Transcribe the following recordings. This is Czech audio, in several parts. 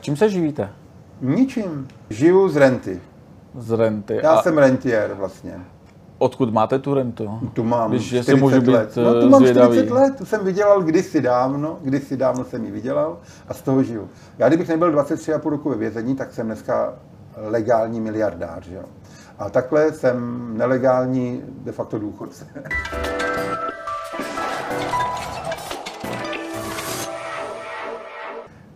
Čím se živíte? Ničím. Žiju z renty. Z renty. Já a jsem rentier vlastně. Odkud máte tu rentu? Tu mám Když 40 jestli můžu být let. No, eh, tu mám zvědavý. 40 let, tu jsem vydělal kdysi dávno, kdysi dávno jsem ji vydělal a z toho žiju. Já kdybych nebyl 23,5 roku ve vězení, tak jsem dneska legální miliardář. Že? jo. A takhle jsem nelegální de facto důchodce.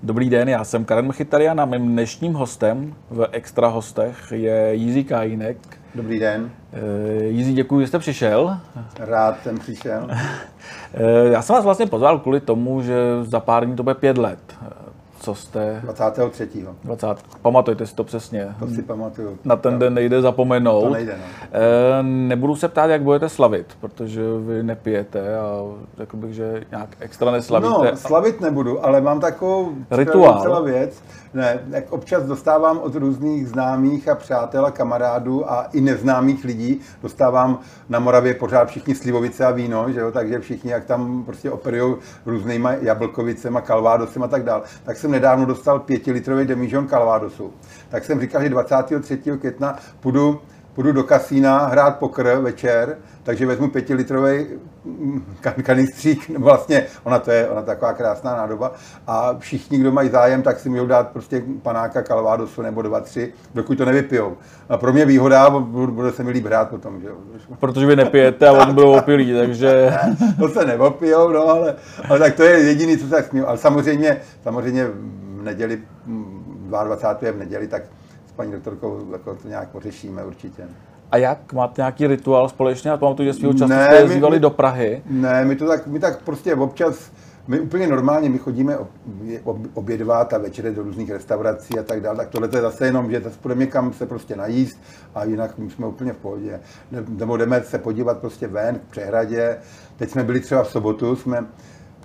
Dobrý den, já jsem Karen Mchitarian a mým dnešním hostem v Extra hostech je Jiří Kajínek. Dobrý den, Eh, Jiří, děkuji, že jste přišel. rád jsem přišel. Eh, Já jsem vás vlastně pozval kvůli tomu, že za pár dní to bude pět let. Co jste 23. 20. Pamatujte si to přesně. To si pamatuju. Na ten den nejde zapomenout. To nejde, no. Eh, Nebudu se ptát, jak budete slavit, protože vy nepijete a řekl bych, že nějak extra neslavíte. No, slavit nebudu, ale mám takovou Rituál. věc. Ne, jak občas dostávám od různých známých a přátel a kamarádů a i neznámých lidí, dostávám na Moravě pořád všichni slivovice a víno, že jo? takže všichni, jak tam prostě operují různýma jablkovicema, kalvádosem a tak dál. Tak jsem nedávno dostal pětilitrový demižon kalvádosu. Tak jsem říkal, že 23. května půjdu půjdu do kasína hrát pokr večer, takže vezmu pětilitrový kan- kanistřík, nebo vlastně ona to je ona taková krásná nádoba a všichni, kdo mají zájem, tak si můžou dát prostě panáka kalvádosu nebo dva, tři, dokud to nevypijou. A pro mě výhoda, bu- bude se mi líp hrát potom, že jo. Protože vy nepijete a oni budou opilí, takže To se neopijou, no, ale, ale, tak to je jediný, co se tak směju. Ale samozřejmě, samozřejmě v neděli, mm, 22. je v neděli, tak paní doktorkou jako to nějak pořešíme určitě. A jak? Máte nějaký rituál společně? Já pamatuju, že svého času Ne, jste jezdívali do Prahy. Ne, my to tak, my tak prostě občas, my úplně normálně, my chodíme ob- ob- obědvat a večeře do různých restaurací a tak dále, tak tohle to je zase jenom, že zase půjdeme někam se prostě najíst a jinak my jsme úplně v pohodě. Ne- Nebo jdeme se podívat prostě ven k přehradě. Teď jsme byli třeba v sobotu, jsme,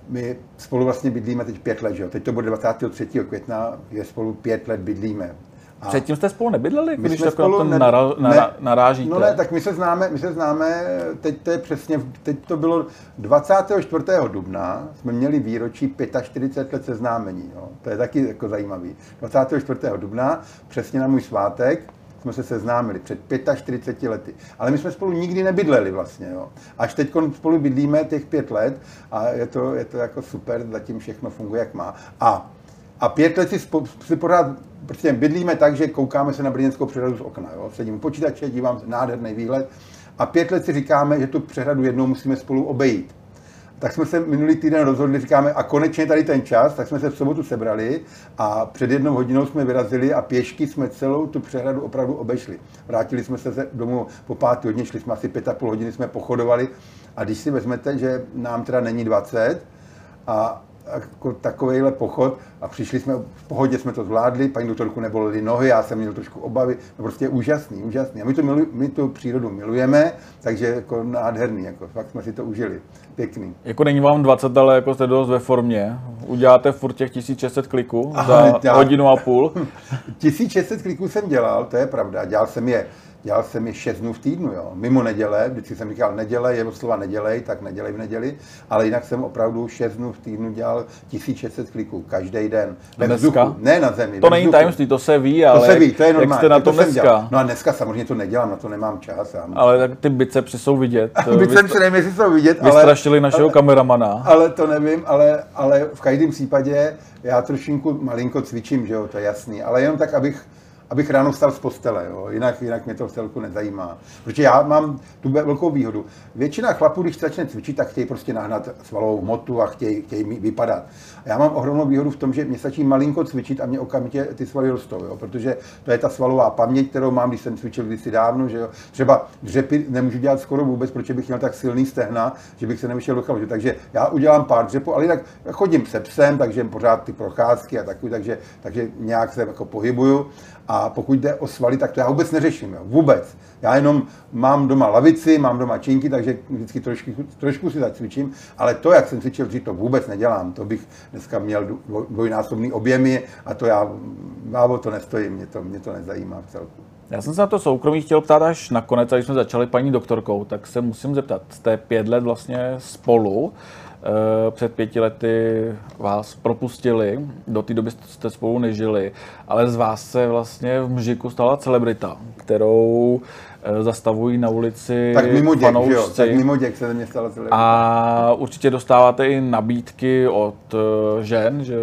my spolu vlastně bydlíme teď pět let, že jo? Teď to bude 23. května, je spolu pět let bydlíme. A- Předtím jste spolu nebydleli, my když takhle na to ne- nara, nara, ne, narážíte? No ne, tak my se známe, my se známe, teď to je přesně, teď to bylo 24. dubna, jsme měli výročí 45 let seznámení, jo. to je taky jako zajímavý. 24. dubna, přesně na můj svátek, jsme se seznámili před 45 lety. Ale my jsme spolu nikdy nebydleli vlastně, jo. Až teď spolu bydlíme těch pět let a je to, je to jako super, zatím všechno funguje, jak má. A a pět let si, spo- si pořád prostě bydlíme tak, že koukáme se na brněnskou přehradu z okna. Jo? Sedím u počítače, dívám se, nádherný výhled. A pět let si říkáme, že tu přehradu jednou musíme spolu obejít. Tak jsme se minulý týden rozhodli, říkáme, a konečně tady ten čas, tak jsme se v sobotu sebrali a před jednou hodinou jsme vyrazili a pěšky jsme celou tu přehradu opravdu obešli. Vrátili jsme se domů po páté hodině, šli jsme asi pět a půl hodiny, jsme pochodovali a když si vezmete, že nám teda není 20 a jako takovejhle pochod a přišli jsme, v pohodě jsme to zvládli, paní doktorku nebolely nohy, já jsem měl trošku obavy, no prostě úžasný, úžasný. A my tu, milu, my tu přírodu milujeme, takže jako nádherný, jako fakt jsme si to užili, pěkný. Jako není vám 20, ale jako jste dost ve formě. Uděláte furt těch 1600 kliků Aha, za já- hodinu a půl. 1600 kliků jsem dělal, to je pravda, dělal jsem je Dělal jsem je 6 dnů v týdnu, jo. mimo neděle, vždycky jsem říkal neděle, je slova nedělej, tak nedělej v neděli, ale jinak jsem opravdu 6 dnů v týdnu dělal 1600 kliků, každý den. Ve dneska? vzduchu, ne na zemi. To není vzduchu. tajemství, to se ví, ale To se ví, to je jak normální. jste na jsem dneska? dělal. No a dneska samozřejmě to nedělám, na to nemám čas. Já Ale tak ty bicepsy jsou vidět. Si nevím, jestli jsou vidět, ale, Vystrašili našeho ale, kameramana. ale to nevím, ale, ale v každém případě já trošinku malinko cvičím, že jo, to je jasný, ale jenom tak, abych abych ráno vstal z postele, jo. Jinak, jinak mě to v celku nezajímá. Protože já mám tu ve- velkou výhodu. Většina chlapů, když začne cvičit, tak chtějí prostě nahnat svalovou hmotu a chtějí, chtějí vypadat. A já mám ohromnou výhodu v tom, že mě stačí malinko cvičit a mě okamžitě ty svaly rostou, jo. protože to je ta svalová paměť, kterou mám, když jsem cvičil kdysi dávno. Že jo. Třeba dřepy nemůžu dělat skoro vůbec, protože bych měl tak silný stehna, že bych se nevyšel do kalhoty. Takže já udělám pár dřepů, ale jinak chodím se psem, takže pořád ty procházky a takový, takže, takže nějak se jako pohybuju. A pokud jde o svaly, tak to já vůbec neřeším, jo. vůbec. Já jenom mám doma lavici, mám doma činky, takže vždycky trošku, trošku si zacvičím, ale to, jak jsem cvičil dřív, to vůbec nedělám. To bych dneska měl dvoj- dvojnásobný objemy a to já, já o to nestojím, mě to, mě to nezajímá v celku. Já jsem se na to soukromí chtěl ptát až nakonec, když jsme začali paní doktorkou, tak se musím zeptat, jste pět let vlastně spolu. Před pěti lety vás propustili, do té doby jste spolu nežili, ale z vás se vlastně v Mžiku stala celebrita, kterou Eh, zastavují na ulici tak mimo děk, fanoušci. Jo, tak mimo děk se mě stala A určitě dostáváte i nabídky od uh, žen, že...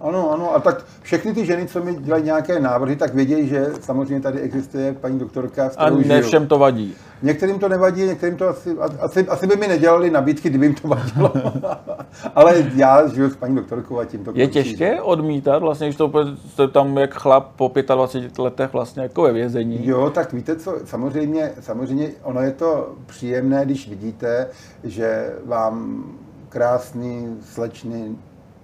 Ano, ano, a tak všechny ty ženy, co mi dělají nějaké návrhy, tak vědějí, že samozřejmě tady existuje paní doktorka, A ne všem to vadí. Některým to nevadí, některým to asi, asi, asi by mi nedělali nabídky, kdyby jim to vadilo. Ale já žiju s paní doktorkou a tím to Je končí. těžké odmítat, vlastně, když to jste tam jak chlap po 25 letech vlastně jako ve vězení. Jo, tak víte co, samozřejmě, samozřejmě ono je to příjemné, když vidíte, že vám krásný, slečný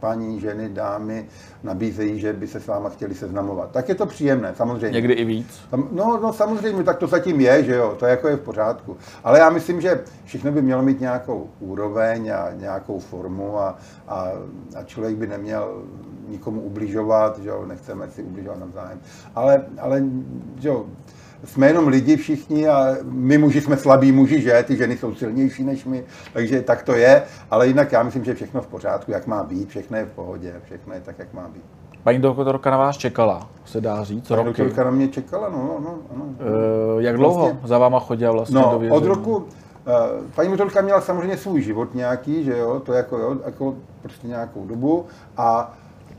paní, ženy, dámy nabízejí, že by se s váma chtěli seznamovat. Tak je to příjemné, samozřejmě. Někdy i víc. No, no samozřejmě, tak to zatím je, že jo, to jako je v pořádku. Ale já myslím, že všechno by mělo mít nějakou úroveň a nějakou formu a, a, a člověk by neměl nikomu ubližovat, že jo, nechceme si ubližovat navzájem. Ale, ale že jo, jsme jenom lidi všichni a my muži jsme slabí muži, že? Ty ženy jsou silnější než my, takže tak to je, ale jinak já myslím, že všechno v pořádku, jak má být, všechno je v pohodě, všechno je tak, jak má být. Paní doktorka na vás čekala, se dá říct, Paní roky. doktorka na mě čekala, no, no, no. E, jak dlouho vlastně, za váma chodila vlastně no, do vězení? od roku, uh, paní doktorka měla samozřejmě svůj život nějaký, že jo, to jako, jo, jako prostě nějakou dobu a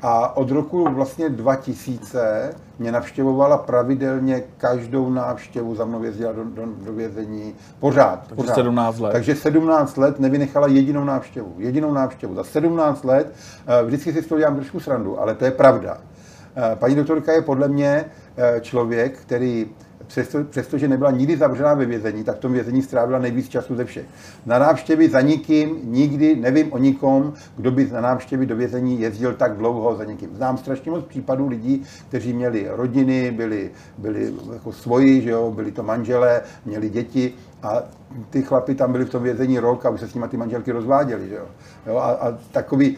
a od roku vlastně 2000 mě navštěvovala pravidelně každou návštěvu, za mnou jezdila do, do, do vězení, pořád. Takže pořád. 17 let. Takže 17 let nevynechala jedinou návštěvu. Jedinou návštěvu. Za 17 let, eh, vždycky si s toho dělám trošku srandu, ale to je pravda. Eh, paní doktorka je podle mě eh, člověk, který přesto, přestože nebyla nikdy zavřená ve vězení, tak v tom vězení strávila nejvíc času ze všech. Na návštěvy za nikým, nikdy nevím o nikom, kdo by na návštěvy do vězení jezdil tak dlouho za někým. Znám strašně moc případů lidí, kteří měli rodiny, byli, byli jako svoji, že jo, byli to manželé, měli děti a ty chlapy tam byli v tom vězení rok a už se s nimi ty manželky rozváděli. Že jo. Jo, a, a takový,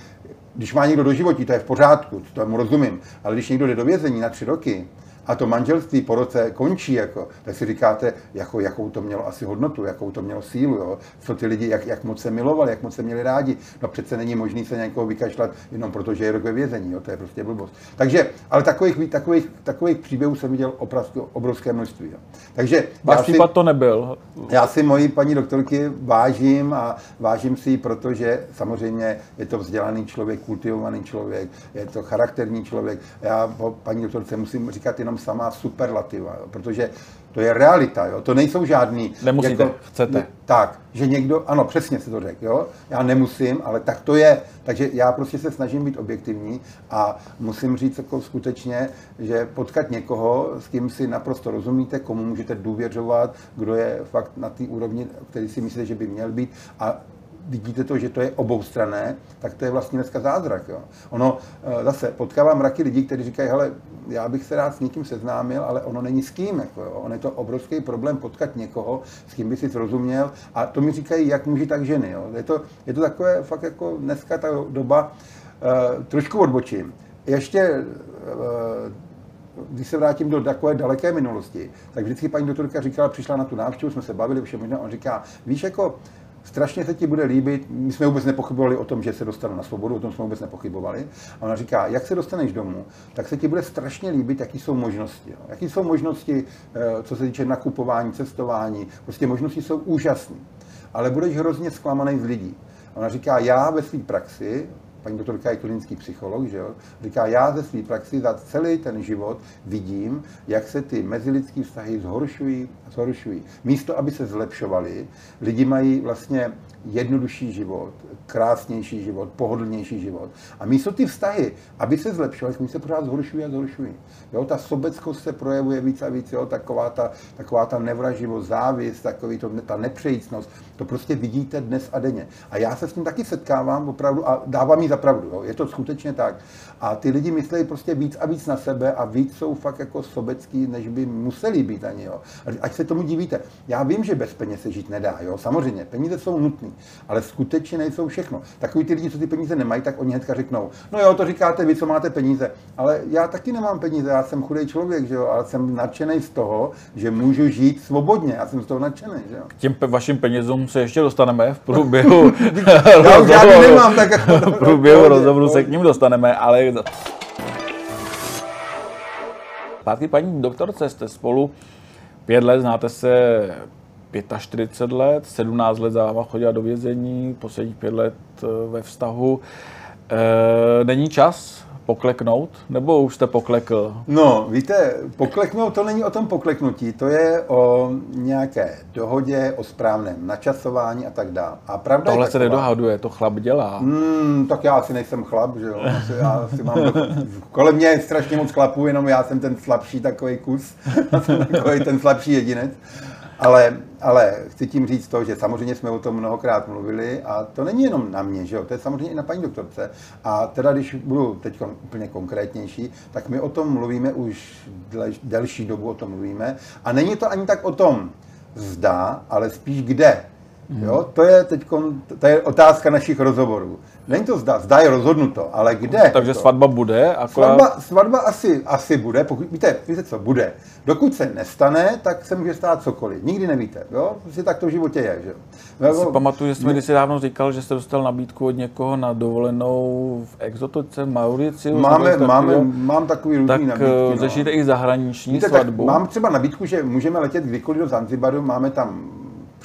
když má někdo do životí, to je v pořádku, to tomu rozumím, ale když někdo jde do vězení na tři roky, a to manželství po roce končí, jako, tak si říkáte, jako, jakou to mělo asi hodnotu, jakou to mělo sílu, jo? co ty lidi, jak, jak moc se milovali, jak moc se měli rádi. No přece není možný se někoho vykašlat jenom proto, že je rok ve vězení, jo? to je prostě blbost. Takže, ale takových, takových, takových příběhů jsem viděl opravdu obrovské množství. Jo? Takže Váš případ to nebyl. Já si moji paní doktorky vážím a vážím si ji, protože samozřejmě je to vzdělaný člověk, kultivovaný člověk, je to charakterní člověk. Já paní doktorce musím říkat jenom samá superlativa, jo, protože to je realita, jo, to nejsou žádný... Nemusíte, jako, chcete. Ne, tak, že někdo, ano, přesně se to řekl, jo, já nemusím, ale tak to je. Takže já prostě se snažím být objektivní a musím říct jako skutečně, že potkat někoho, s kým si naprosto rozumíte, komu můžete důvěřovat, kdo je fakt na té úrovni, který si myslíte, že by měl být a vidíte to, že to je oboustrané, tak to je vlastně dneska zázrak. Jo. Ono eh, zase potkávám mraky lidí, kteří říkají, hele, já bych se rád s někým seznámil, ale ono není s kým. Jako, jo. On je to obrovský problém potkat někoho, s kým by si zrozuměl. A to mi říkají jak muži, tak ženy. Jo. Je, to, je to takové, fakt jako dneska ta doba, uh, trošku odbočím. Ještě uh, když se vrátím do takové daleké minulosti, tak vždycky paní doktorka říkala, přišla na tu návštěvu, jsme se bavili vše možná, on říká, víš, jako strašně se ti bude líbit, my jsme vůbec nepochybovali o tom, že se dostanu na svobodu, o tom jsme vůbec nepochybovali. A ona říká, jak se dostaneš domů, tak se ti bude strašně líbit, jaký jsou možnosti. Jo. Jaký jsou možnosti, eh, co se týče nakupování, cestování, prostě možnosti jsou úžasné. Ale budeš hrozně zklamaný z lidí. Ona říká, já ve své praxi, paní doktorka je klinický psycholog, že jo? říká, já ze své praxi za celý ten život vidím, jak se ty mezilidské vztahy zhoršují a zhoršují. Místo, aby se zlepšovaly, lidi mají vlastně jednodušší život, krásnější život, pohodlnější život. A místo ty vztahy, aby se zlepšovaly, oni se pořád zhoršují a zhoršují. Jo, ta sobeckost se projevuje víc a víc, jo, taková ta, taková ta nevraživost, závist, takový to, ta nepřejícnost, to prostě vidíte dnes a denně. A já se s tím taky setkávám opravdu a dávám za za pravdu, jo. je to skutečně tak. A ty lidi myslí prostě víc a víc na sebe a víc jsou fakt jako sobecký, než by museli být ani. Jo. Ať se tomu divíte. Já vím, že bez peněz se žít nedá, jo. samozřejmě, peníze jsou nutné, ale skutečně nejsou všechno. Takový ty lidi, co ty peníze nemají, tak oni hnedka řeknou, no jo, to říkáte vy, co máte peníze, ale já taky nemám peníze, já jsem chudý člověk, že jo, ale jsem nadšený z toho, že můžu žít svobodně, já jsem z toho nadšený. Že jo. K těm vašim penězům se ještě dostaneme v průběhu já žádný nemám, tak jako... v průběhu rozhovoru se k ním dostaneme, ale Zpátky paní doktorce, jste spolu? Pět let, znáte se 45 let, 17 let za váma chodila do vězení, posledních pět let eh, ve vztahu. E, není čas pokleknout, nebo už jste poklekl? No, víte, pokleknout to není o tom pokleknutí, to je o nějaké dohodě, o správném načasování a tak dále. A pravda Tohle je se nedohaduje, to chlap dělá. Hmm, tak já asi nejsem chlap, že jo. Asi já asi mám, kolem mě je strašně moc chlapů, jenom já jsem ten slabší takový kus, takový ten slabší jedinec. Ale, ale chci tím říct to, že samozřejmě jsme o tom mnohokrát mluvili a to není jenom na mě, že jo? to je samozřejmě i na paní doktorce. A teda, když budu teď úplně konkrétnější, tak my o tom mluvíme už delší dobu, o tom mluvíme. A není to ani tak o tom zda, ale spíš kde. Jo, to je teď to je otázka našich rozhovorů. Není to zda, zda je rozhodnuto, ale kde? Takže to? svatba bude? Akorát... Svatba, svatba asi, asi bude, pokud, víte, víte co, bude. Dokud se nestane, tak se může stát cokoliv. Nikdy nevíte, jo? Prostě tak to v životě je, že jo? Já si pamatuju, že jsme kdysi dávno říkal, že jste dostal nabídku od někoho na dovolenou v exotice Mauriciu. Máme, máme, mám takový různý tak nabídky. Tak eh, řešíte no. i zahraniční Víte, svatbu? Tak mám třeba nabídku, že můžeme letět kdykoliv do Zanzibaru, máme tam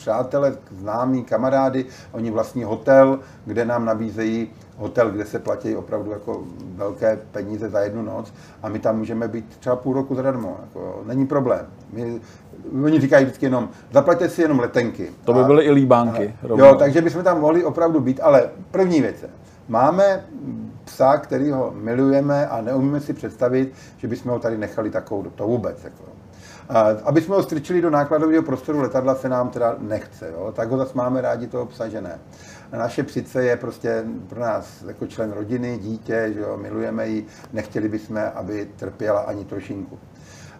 přátelé, známí, kamarády, oni vlastní hotel, kde nám nabízejí hotel, kde se platí opravdu jako velké peníze za jednu noc a my tam můžeme být třeba půl roku zadarmo. Jako, není problém. My, oni říkají vždycky jenom, zaplaťte si jenom letenky. To by a, byly i líbánky. A, jo, takže bychom tam mohli opravdu být, ale první věc je, máme psa, který ho milujeme a neumíme si představit, že bychom ho tady nechali takovou, to vůbec. Jako. Aby jsme ho strčili do nákladového prostoru letadla se nám teda nechce, jo? tak ho zase máme rádi toho psa, že ne. Naše psice je prostě pro nás jako člen rodiny, dítě, že jo? milujeme ji, nechtěli bychom, aby trpěla ani trošinku.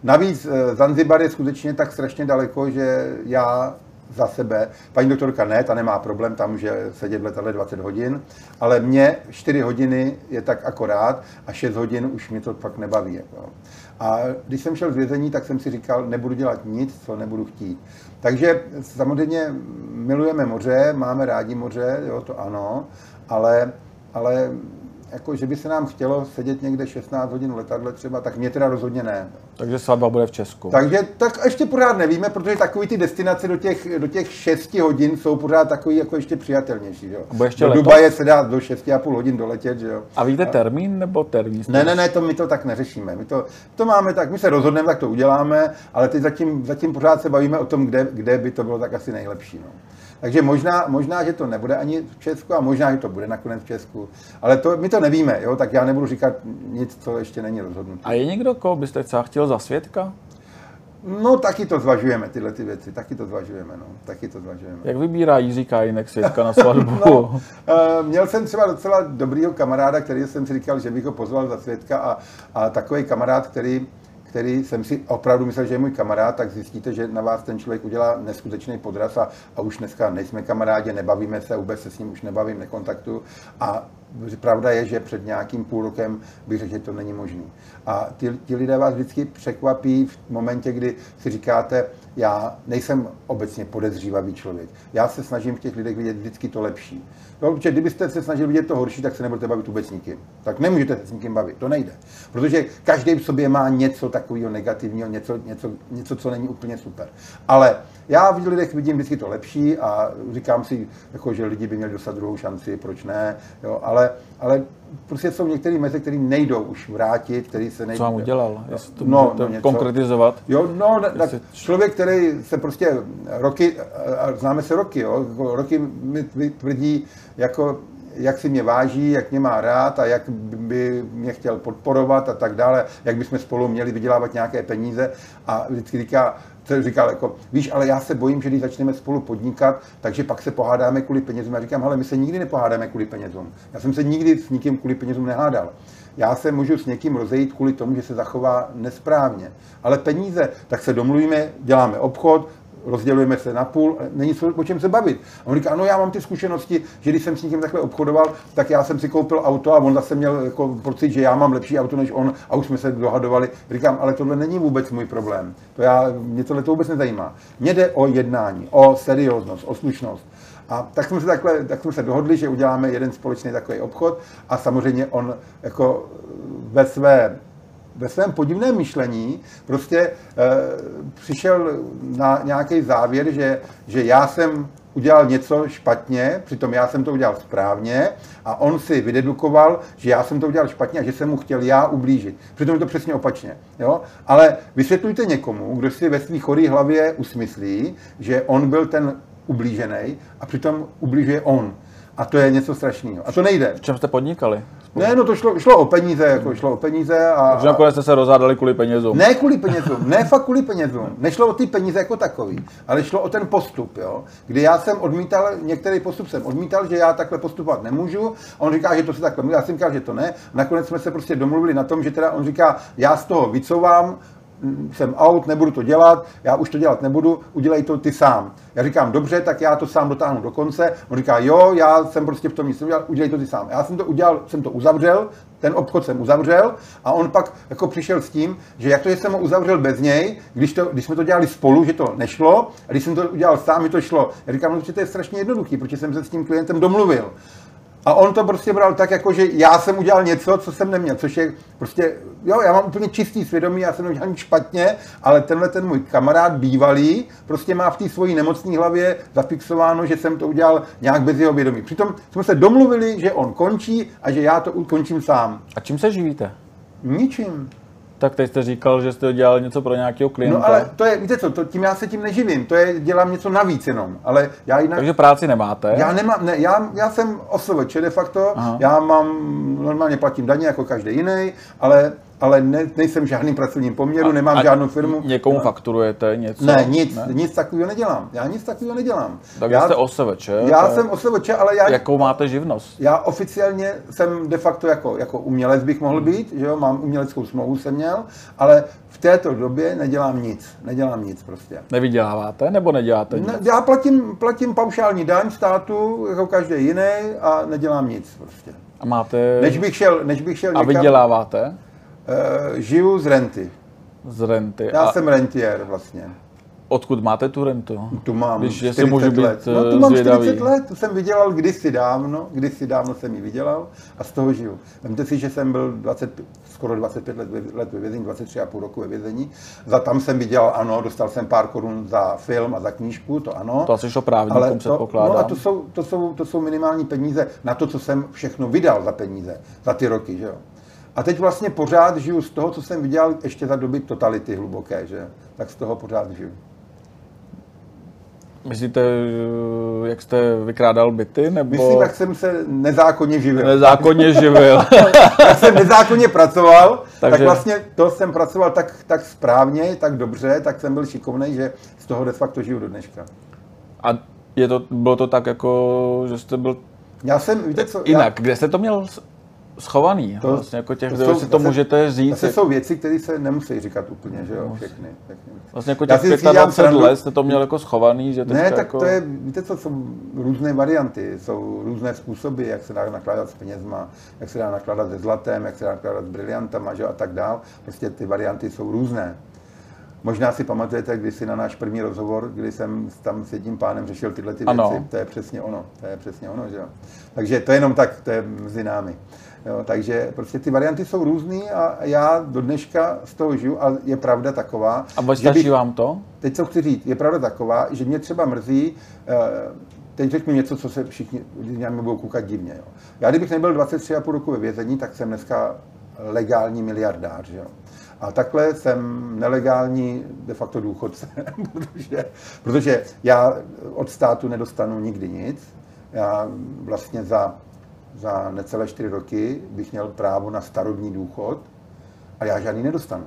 Navíc eh, Zanzibar je skutečně tak strašně daleko, že já za sebe. Paní doktorka ne, ta nemá problém, tam může sedět v letadle 20 hodin, ale mě 4 hodiny je tak akorát a 6 hodin už mě to fakt nebaví. Jako. A když jsem šel z vězení, tak jsem si říkal, nebudu dělat nic, co nebudu chtít. Takže samozřejmě milujeme moře, máme rádi moře, jo, to ano, ale, ale jako, že by se nám chtělo sedět někde 16 hodin v letadle třeba, tak mě teda rozhodně ne. Takže svatba bude v Česku. Takže tak ještě pořád nevíme, protože takový ty destinace do těch, do těch 6 hodin jsou pořád takový jako ještě přijatelnější. Jo. A ještě do letos? Dubaje se dá do 6,5 hodin doletět. Že jo. A víte termín nebo termín? Ne, ne, ne, to my to tak neřešíme. My to, to máme tak, my se rozhodneme, tak to uděláme, ale teď zatím, zatím pořád se bavíme o tom, kde, kde by to bylo tak asi nejlepší. No. Takže možná, možná, že to nebude ani v Česku a možná, že to bude nakonec v Česku. Ale to, my to nevíme, jo? tak já nebudu říkat nic, co ještě není rozhodnuté. A je někdo, koho byste třeba chtěl za svědka? No, taky to zvažujeme, tyhle ty věci, taky to zvažujeme, no, taky to zvažujeme. Jak vybírá Jiří Kajinek svědka na svatbu? no, uh, měl jsem třeba docela dobrýho kamaráda, který jsem si říkal, že bych ho pozval za svědka a, a takový kamarád, který který jsem si opravdu myslel, že je můj kamarád, tak zjistíte, že na vás ten člověk udělá neskutečný podraz a, a už dneska nejsme kamarádi, nebavíme se, vůbec se s ním už nebavím, nekontaktu. A pravda je, že před nějakým půl rokem bych řekl, že to není možné. A ti, ti lidé vás vždycky překvapí v momentě, kdy si říkáte, já nejsem obecně podezřívavý člověk. Já se snažím v těch lidech vidět vždycky to lepší. No, protože kdybyste se snažili vidět to horší, tak se nebudete bavit vůbec nikým. Tak nemůžete se s nikým bavit, to nejde. Protože každý v sobě má něco takového negativního, něco, něco, něco, co není úplně super. Ale já v lidech vidím vždycky to lepší a říkám si, jako, že lidi by měli dostat druhou šanci, proč ne, jo, ale, ale prostě jsou některé meze, které nejdou už vrátit, který se nejdou. Co vám udělal? Jestli to no, no, něco, konkretizovat? Jo, no, ne, tak člověk, který se prostě roky, známe se roky, jo, jako roky mi tvrdí, jako jak si mě váží, jak mě má rád a jak by mě chtěl podporovat a tak dále, jak bychom spolu měli vydělávat nějaké peníze a vždycky říká, co říkal, jako, víš, ale já se bojím, že když začneme spolu podnikat, takže pak se pohádáme kvůli penězům. Já říkám, ale my se nikdy nepohádáme kvůli penězům. Já jsem se nikdy s nikým kvůli penězům nehádal. Já se můžu s někým rozejít kvůli tomu, že se zachová nesprávně. Ale peníze, tak se domluvíme, děláme obchod, rozdělujeme se na půl, není co, o čem se bavit. A on říká, no já mám ty zkušenosti, že když jsem s někým takhle obchodoval, tak já jsem si koupil auto a on zase měl jako pocit, že já mám lepší auto než on a už jsme se dohadovali. Říkám, ale tohle není vůbec můj problém. To já, mě tohle to vůbec nezajímá. Mně jde o jednání, o serióznost, o slušnost. A tak jsme se takhle, tak jsme se dohodli, že uděláme jeden společný takový obchod a samozřejmě on jako ve své ve svém podivném myšlení prostě e, přišel na nějaký závěr, že, že já jsem udělal něco špatně, přitom já jsem to udělal správně a on si vydedukoval, že já jsem to udělal špatně a že jsem mu chtěl já ublížit. Přitom je to přesně opačně. Jo? Ale vysvětlujte někomu, kdo si ve své choré hlavě usmyslí, že on byl ten ublížený a přitom ublížuje on. A to je něco strašného. A to nejde. V čem jste podnikali? Ne, no to šlo, šlo o peníze, jako šlo o peníze a... Takže nakonec jste se rozhádali kvůli penězům. Ne kvůli penězům, ne fakt kvůli penězům. Nešlo o ty peníze jako takový, ale šlo o ten postup, jo. Kdy já jsem odmítal, některý postup jsem odmítal, že já takhle postupovat nemůžu. On říká, že to se takhle, já jsem říkal, že to ne. Nakonec jsme se prostě domluvili na tom, že teda on říká, já z toho vycouvám, jsem out, nebudu to dělat, já už to dělat nebudu, udělej to ty sám. Já říkám, dobře, tak já to sám dotáhnu do konce. On říká, jo, já jsem prostě v tom nic neudělal, udělej to ty sám. Já jsem to udělal, jsem to uzavřel, ten obchod jsem uzavřel a on pak jako přišel s tím, že jak to, že jsem ho uzavřel bez něj, když, to, když jsme to dělali spolu, že to nešlo, a když jsem to udělal sám, že to šlo. Já říkám, no, že to je strašně jednoduchý, protože jsem se s tím klientem domluvil. A on to prostě bral tak, jako že já jsem udělal něco, co jsem neměl, což je prostě, jo, já mám úplně čistý svědomí, já jsem neudělal nic špatně, ale tenhle ten můj kamarád bývalý prostě má v té svojí nemocné hlavě zafixováno, že jsem to udělal nějak bez jeho vědomí. Přitom jsme se domluvili, že on končí a že já to ukončím sám. A čím se živíte? Ničím. Tak teď jste říkal, že jste dělal něco pro nějakého klienta. No ale to je, víte co, to, tím já se tím neživím, to je, dělám něco navíc jenom, ale já jinak... Takže práci nemáte? Já nemám, ne, já, já jsem OSVČ de facto, Aha. já mám, normálně platím daně jako každý jiný, ale ale ne, nejsem v žádným pracovním poměru, a, nemám a žádnou firmu. Někomu no. fakturujete něco? Ne, nic, ne? nic takového nedělám. Já nic takového nedělám. Tak já, jste OSVČ? Já jsem OSVČ, ale já... Jakou máte živnost? Já oficiálně jsem de facto jako, jako umělec bych mohl být, že jo, mám uměleckou smlouvu jsem měl, ale v této době nedělám nic. Nedělám nic prostě. Nevyděláváte nebo neděláte nic? Ne, já platím, platím paušální daň státu, jako každý jiný a nedělám nic prostě. A máte... Než bych šel, než bych šel A někam... vyděláváte? Uh, žiju z renty. Z renty. Já a... jsem rentier vlastně. Odkud máte tu rentu? Tu mám Když 40 můžu být let. No, tu mám zvědavý. 40 let, tu jsem vydělal kdysi dávno, kdysi dávno jsem ji vydělal a z toho žiju. Vemte si, že jsem byl 20, skoro 25 let, let ve vězení, 23,5 roku ve vězení. Za tam jsem vydělal, ano, dostal jsem pár korun za film a za knížku, to ano. To asi šlo právníkům, předpokládám. No a to jsou, to, jsou, to jsou minimální peníze na to, co jsem všechno vydal za peníze, za ty roky, že jo. A teď vlastně pořád žiju z toho, co jsem viděl ještě za doby totality hluboké, že? Tak z toho pořád žiju. Myslíte, jak jste vykrádal byty? Nebo... Myslím, jak jsem se nezákonně živil. Nezákonně živil. jak jsem nezákonně pracoval, Takže... tak vlastně to jsem pracoval tak, tak správně, tak dobře, tak jsem byl šikovný, že z toho de facto žiju do dneška. A je to, bylo to tak jako, že jste byl já jsem, víte co? Jinak, já... kde jste to měl schovaný. To, vlastně jako těch, to, jsou, si to zase, můžete říct. Jak... jsou věci, které se nemusí říkat úplně, že jo, všechny. všechny. Vlastně jako těch 25 let jste to měl jako schovaný, že Ne, tak jako... to je, víte co, jsou různé varianty, jsou různé způsoby, jak se dá nakládat s penězma, jak se dá nakládat se zlatem, jak se dá nakládat s briliantama, že a tak dál. Prostě ty varianty jsou různé. Možná si pamatujete, když si na náš první rozhovor, kdy jsem tam s jedním pánem řešil tyhle ty věci, ano. to je přesně ono, to je přesně ono, že jo. Takže to je jenom tak, to je mezi námi. Jo, takže prostě ty varianty jsou různé a já do dneška z toho žiju a je pravda taková. A stačí vám to? Teď co chci říct, je pravda taková, že mě třeba mrzí, eh, teď řeknu něco, co se všichni mě budou koukat divně. Jo. Já kdybych nebyl 23,5 roku ve vězení, tak jsem dneska legální miliardář. Jo. A takhle jsem nelegální de facto důchodce, protože, protože já od státu nedostanu nikdy nic. Já vlastně za za necelé čtyři roky bych měl právo na starobní důchod a já žádný nedostanu.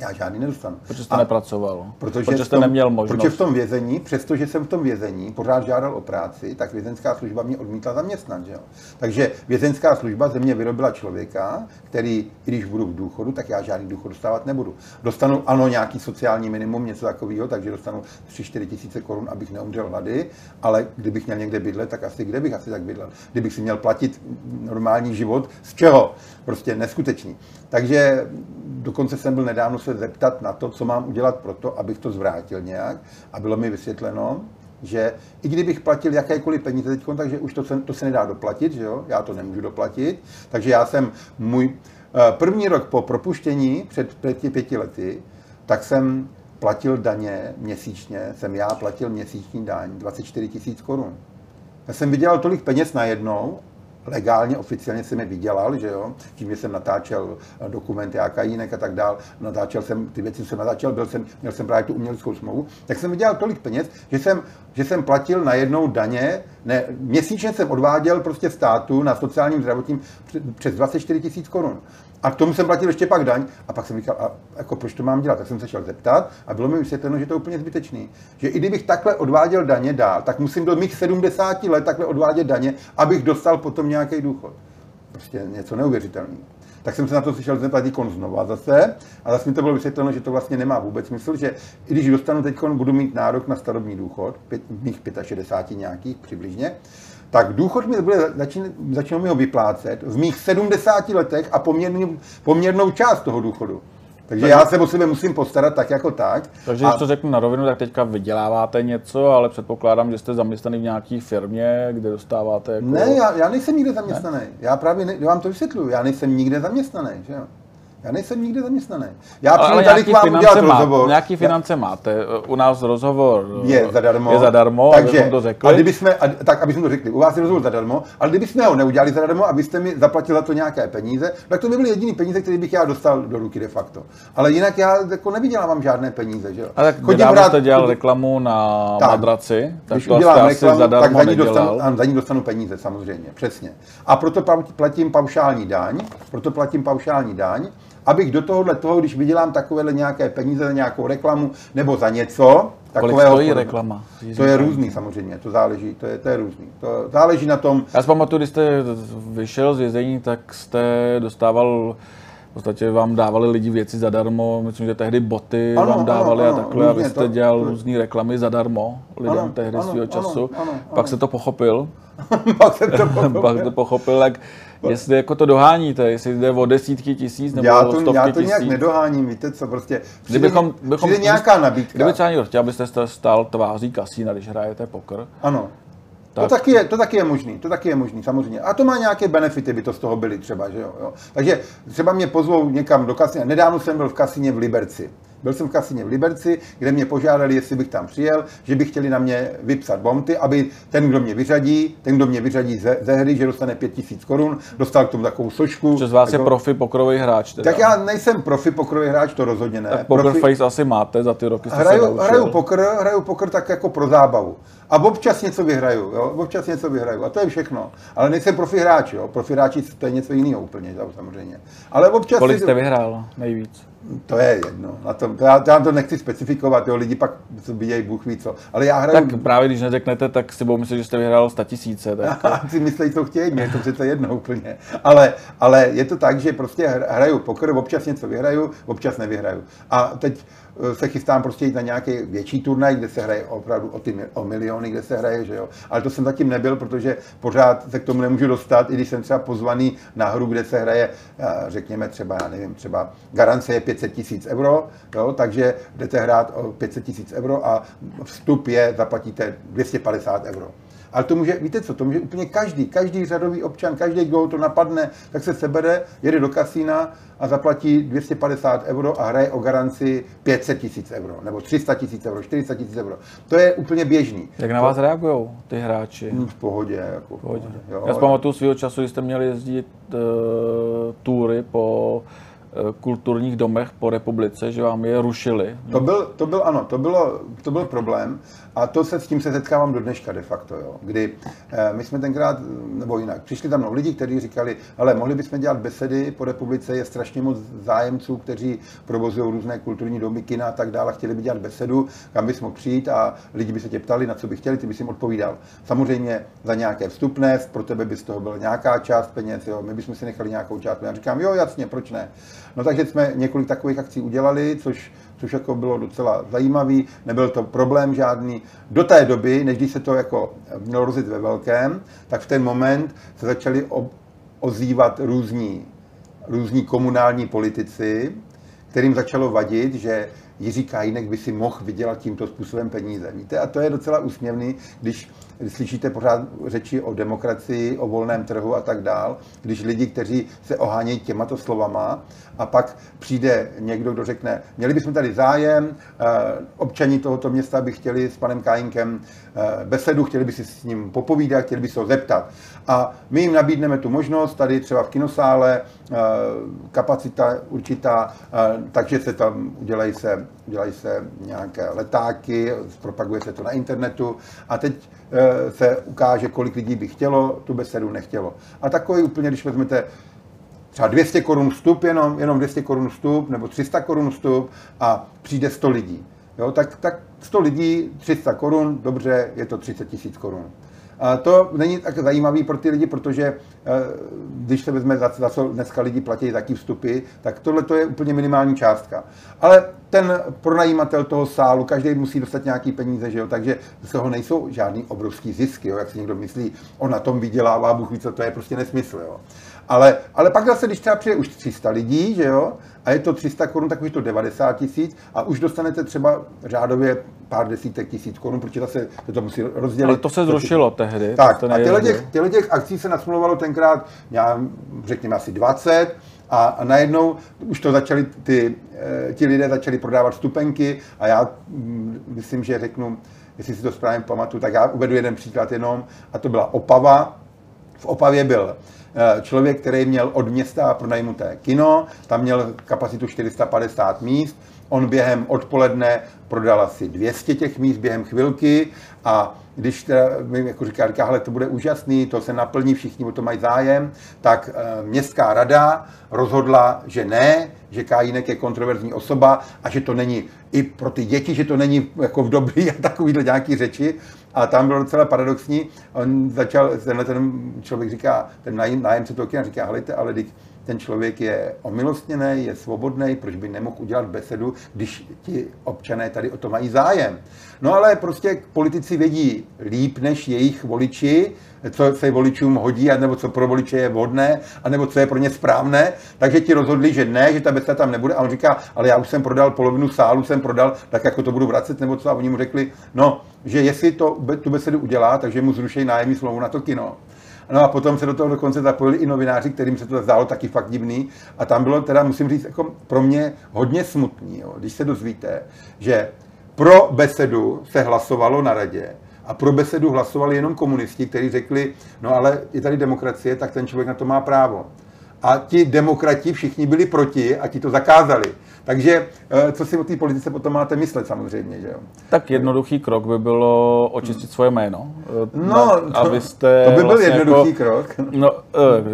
Já žádný nedostanu. Protože jste a nepracoval. Protože, protože jste tom, neměl možnost. Protože v tom vězení, přestože jsem v tom vězení pořád žádal o práci, tak vězenská služba mě odmítla zaměstnat. Že jo? Takže vězenská služba ze mě vyrobila člověka, který, i když budu v důchodu, tak já žádný důchod dostávat nebudu. Dostanu, ano, nějaký sociální minimum, něco takového, takže dostanu 3-4 tisíce korun, abych neumřel hlady, ale kdybych měl někde bydlet, tak asi kde bych asi tak bydlel? Kdybych si měl platit normální život, z čeho? Prostě neskutečný. Takže dokonce jsem byl nedávno se zeptat na to, co mám udělat pro to, abych to zvrátil nějak. A bylo mi vysvětleno, že i kdybych platil jakékoliv peníze teď, takže už to se, to se nedá doplatit, že jo? já to nemůžu doplatit. Takže já jsem můj eh, první rok po propuštění před pěti, pěti lety, tak jsem platil daně měsíčně, jsem já platil měsíční daň 24 tisíc korun. Já jsem vydělal tolik peněz najednou legálně, oficiálně jsem je vydělal, že jo, tím, že jsem natáčel dokumenty a kajínek a tak dál, natáčel jsem, ty věci jsem natáčel, byl jsem, měl jsem právě tu uměleckou smlouvu, tak jsem vydělal tolik peněz, že jsem, že jsem platil na jednou daně, ne, měsíčně jsem odváděl prostě státu na sociálním zdravotním přes 24 tisíc korun. A k tomu jsem platil ještě pak daň. A pak jsem říkal, a jako proč to mám dělat? Tak jsem se šel zeptat a bylo mi vysvětleno, že to je úplně zbytečný. Že i kdybych takhle odváděl daně dál, tak musím do mých 70 let takhle odvádět daně, abych dostal potom nějaký důchod. Prostě něco neuvěřitelného. Tak jsem se na to slyšel zeptat ikon znova zase a zase mi to bylo vysvětleno, že to vlastně nemá vůbec smysl, že i když dostanu teď, budu mít nárok na starobní důchod, pět, mých 65 nějakých přibližně, tak důchod mi bude začín, začínou mi ho vyplácet v mých 70 letech a poměrnou, poměrnou část toho důchodu. Takže já se o sebe musím postarat tak jako tak. Takže když to řeknu na rovinu, tak teďka vyděláváte něco, ale předpokládám, že jste zaměstnaný v nějaké firmě, kde dostáváte jako... Ne, já, já nejsem nikde zaměstnaný. Ne? Já právě ne, já vám to vysvětluju. Já nejsem nikde zaměstnaný. Že jo? Já nejsem nikde zaměstnaný. Já přijdu tady k vám udělat má, rozhovor. Nějaký finance já... máte. U nás rozhovor je zadarmo. Je zadarmo, takže, to řekli. A kdyby jsme, a, tak, aby jsme to řekli, u vás je rozhovor zadarmo, ale kdybychom ho neudělali zadarmo, abyste mi zaplatili za to nějaké peníze, tak to by byly jediný peníze, které bych já dostal do ruky de facto. Ale jinak já jako nevydělávám žádné peníze. Že? A tak Chodím rád, jste dělal reklamu na tak, madraci, tak když to udělám reklamu, tak za ní, dostanu, za ní dostanu peníze, samozřejmě, přesně. A proto platím paušální daň, proto platím paušální daň, abych do tohohle toho, když vydělám takovéhle nějaké peníze za nějakou reklamu nebo za něco, Kolik takového, stojí reklama? To je různý samozřejmě, to záleží, to je, to je různý. To záleží na tom... Já si pamatuju, když jste vyšel z vězení, tak jste dostával v podstatě vám dávali lidi věci zadarmo, myslím, že tehdy boty ano, vám dávali ano, ano, a takhle, a vy jste to, dělal různé reklamy zadarmo lidem ano, tehdy ano, svého času. Ano, ano, Pak ano. se to pochopil. Pak se to pochopil. Pak to pochopil, jak jestli jako to doháníte, jestli jde o desítky tisíc nebo já to, o stovky Já to tisíc. nějak nedoháním, víte co, prostě přijde, kdybychom, bychom, přijde nějaká nabídka. Kdyby třeba někdo chtěl, abyste stál tváří kasína, když hrajete poker. Ano. Tak. To, taky je, to taky je možný, to taky je možný, samozřejmě. A to má nějaké benefity, by to z toho byly třeba, že jo. jo. Takže třeba mě pozvou někam do kasína. Nedávno jsem byl v kasině v Liberci. Byl jsem v kasině v Liberci, kde mě požádali, jestli bych tam přijel, že by chtěli na mě vypsat bonty, aby ten, kdo mě vyřadí, ten, kdo mě vyřadí ze, ze hry, že dostane 5000 korun, dostal k tomu takovou sošku. Přes vás jako... je profi pokrový hráč. Teda. Tak já nejsem profi pokrový hráč, to rozhodně ne. Tak poker profi... face asi máte za ty roky. Hraju, hraju poker, hraju poker tak jako pro zábavu. A občas něco vyhraju, jo? občas něco vyhraju. A to je všechno. Ale nejsem profi hráč, jo? profi hráči to je něco jiného úplně, samozřejmě. Ale občas... Kolik jste vyhrál nejvíc? To je jedno. Na tom, to já, já to nechci specifikovat, jo, lidi pak vidějí, Bůh ví co. Ale já hraju... Tak právě když neřeknete, tak si budou myslet, že jste vyhrál 100 tisíce. Tak... si myslí, co chtějí, mě je to přece jedno úplně. Ale, ale je to tak, že prostě hraju poker, občas něco vyhraju, občas nevyhraju. A teď se chystám prostě jít na nějaký větší turnaj, kde se hraje opravdu o, ty, o miliony, kde se hraje, že jo. Ale to jsem zatím nebyl, protože pořád se k tomu nemůžu dostat, i když jsem třeba pozvaný na hru, kde se hraje, eh, řekněme třeba, já nevím, třeba garance je 500 tisíc euro, jo, takže jdete hrát o 500 tisíc euro a vstup je, zaplatíte 250 euro. Ale to může, víte co, to může úplně každý, každý řadový občan, každý, kdo to napadne, tak se sebere, jede do kasína a zaplatí 250 euro a hraje o garanci 500 tisíc euro, nebo 300 tisíc euro, 400 tisíc euro. To je úplně běžný. Jak na vás to... reagují ty hráči? V pohodě. Jako v pohodě. Jo, Já si pamatuju svého času, jste měli jezdit uh, tury po kulturních domech po republice, že vám je rušili. To byl, to byl ano, to, bylo, to byl problém a to se s tím se setkávám do dneška de facto, jo. kdy eh, my jsme tenkrát, nebo jinak, přišli tam no, lidi, kteří říkali, ale mohli bychom dělat besedy po republice, je strašně moc zájemců, kteří provozují různé kulturní domy, kina a tak dále, chtěli by dělat besedu, kam bys mohl přijít a lidi by se tě ptali, na co by chtěli, ty bys jim odpovídal. Samozřejmě za nějaké vstupné, pro tebe by z toho byla nějaká část peněz, jo, my bychom si nechali nějakou část. Já říkám, jo, jasně, proč ne? No takže jsme několik takových akcí udělali, což což jako bylo docela zajímavý, nebyl to problém žádný. Do té doby, než když se to jako mělo rozjet ve velkém, tak v ten moment se začali ozývat různí, různí komunální politici, kterým začalo vadit, že Jiří Kajínek by si mohl vydělat tímto způsobem peníze. Víte, a to je docela úsměvný, když slyšíte pořád řeči o demokracii, o volném trhu a tak dál, když lidi, kteří se ohánějí těmato slovama a pak přijde někdo, kdo řekne, měli bychom tady zájem, eh, občani tohoto města by chtěli s panem Kajinkem eh, besedu, chtěli by si s ním popovídat, chtěli by se ho zeptat. A my jim nabídneme tu možnost, tady třeba v kinosále, eh, kapacita určitá, takže se tam udělají se, udělají se nějaké letáky, propaguje se to na internetu a teď se ukáže, kolik lidí by chtělo, tu besedu nechtělo. A takový úplně, když vezmete třeba 200 korun vstup, jenom, jenom 200 korun vstup, nebo 300 korun vstup a přijde 100 lidí. Jo, tak, tak 100 lidí, 300 korun, dobře, je to 30 tisíc korun. To není tak zajímavý pro ty lidi, protože eh, když se vezme, za, za co dneska lidi platí taký vstupy, tak tohle to je úplně minimální částka. Ale ten pronajímatel toho sálu, každý musí dostat nějaký peníze, že jo? takže z toho nejsou žádný obrovský zisky, jo? jak si někdo myslí, on na tom vydělává, Bůh ví co, to je prostě nesmysl. Jo? Ale, ale pak zase, když třeba přijde už 300 lidí, že jo, a je to 300 korun, tak už je to 90 tisíc a už dostanete třeba řádově pár desítek tisíc korun, protože zase se to musí rozdělit. Ale to se zrušilo tehdy. Tak, to a těle těch, těle těch akcí se nasmluvalo tenkrát, já řekněme asi 20, a, a najednou už to začali, ty, eh, ti lidé začali prodávat stupenky a já mm, myslím, že řeknu, jestli si to správně pamatuju, tak já uvedu jeden příklad jenom a to byla Opava. V Opavě byl člověk, který měl od města pronajmuté kino, tam měl kapacitu 450 míst, on během odpoledne prodal asi 200 těch míst během chvilky a když mi jako říká, říká, hele, to bude úžasný, to se naplní, všichni o to mají zájem, tak e, městská rada rozhodla, že ne, že Kajínek je kontroverzní osoba a že to není i pro ty děti, že to není jako v dobrý a takovýhle nějaký řeči. A tam bylo docela paradoxní. On začal, tenhle ten člověk říká, ten nájemce toho kina říká, helejte, ale ten člověk je omilostněný, je svobodný, proč by nemohl udělat besedu, když ti občané tady o to mají zájem. No ale prostě politici vědí líp než jejich voliči, co se voličům hodí, nebo co pro voliče je vhodné, anebo co je pro ně správné, takže ti rozhodli, že ne, že ta beseda tam nebude. A on říká, ale já už jsem prodal polovinu sálu, jsem prodal, tak jako to budu vracet, nebo co. A oni mu řekli, no, že jestli to, tu besedu udělá, takže mu zrušejí nájemní slovo na to kino. No a potom se do toho dokonce zapojili i novináři, kterým se to zdálo taky fakt divný. A tam bylo teda, musím říct, jako pro mě hodně smutný, jo, když se dozvíte, že pro besedu se hlasovalo na radě a pro besedu hlasovali jenom komunisti, kteří řekli, no ale je tady demokracie, tak ten člověk na to má právo. A ti demokrati všichni byli proti a ti to zakázali. Takže eh, co si o té politice potom máte myslet samozřejmě, že jo? Tak jednoduchý krok by bylo očistit svoje jméno. Eh, no, na, to, abyste to by byl vlastně jednoduchý jako, krok. No, uh,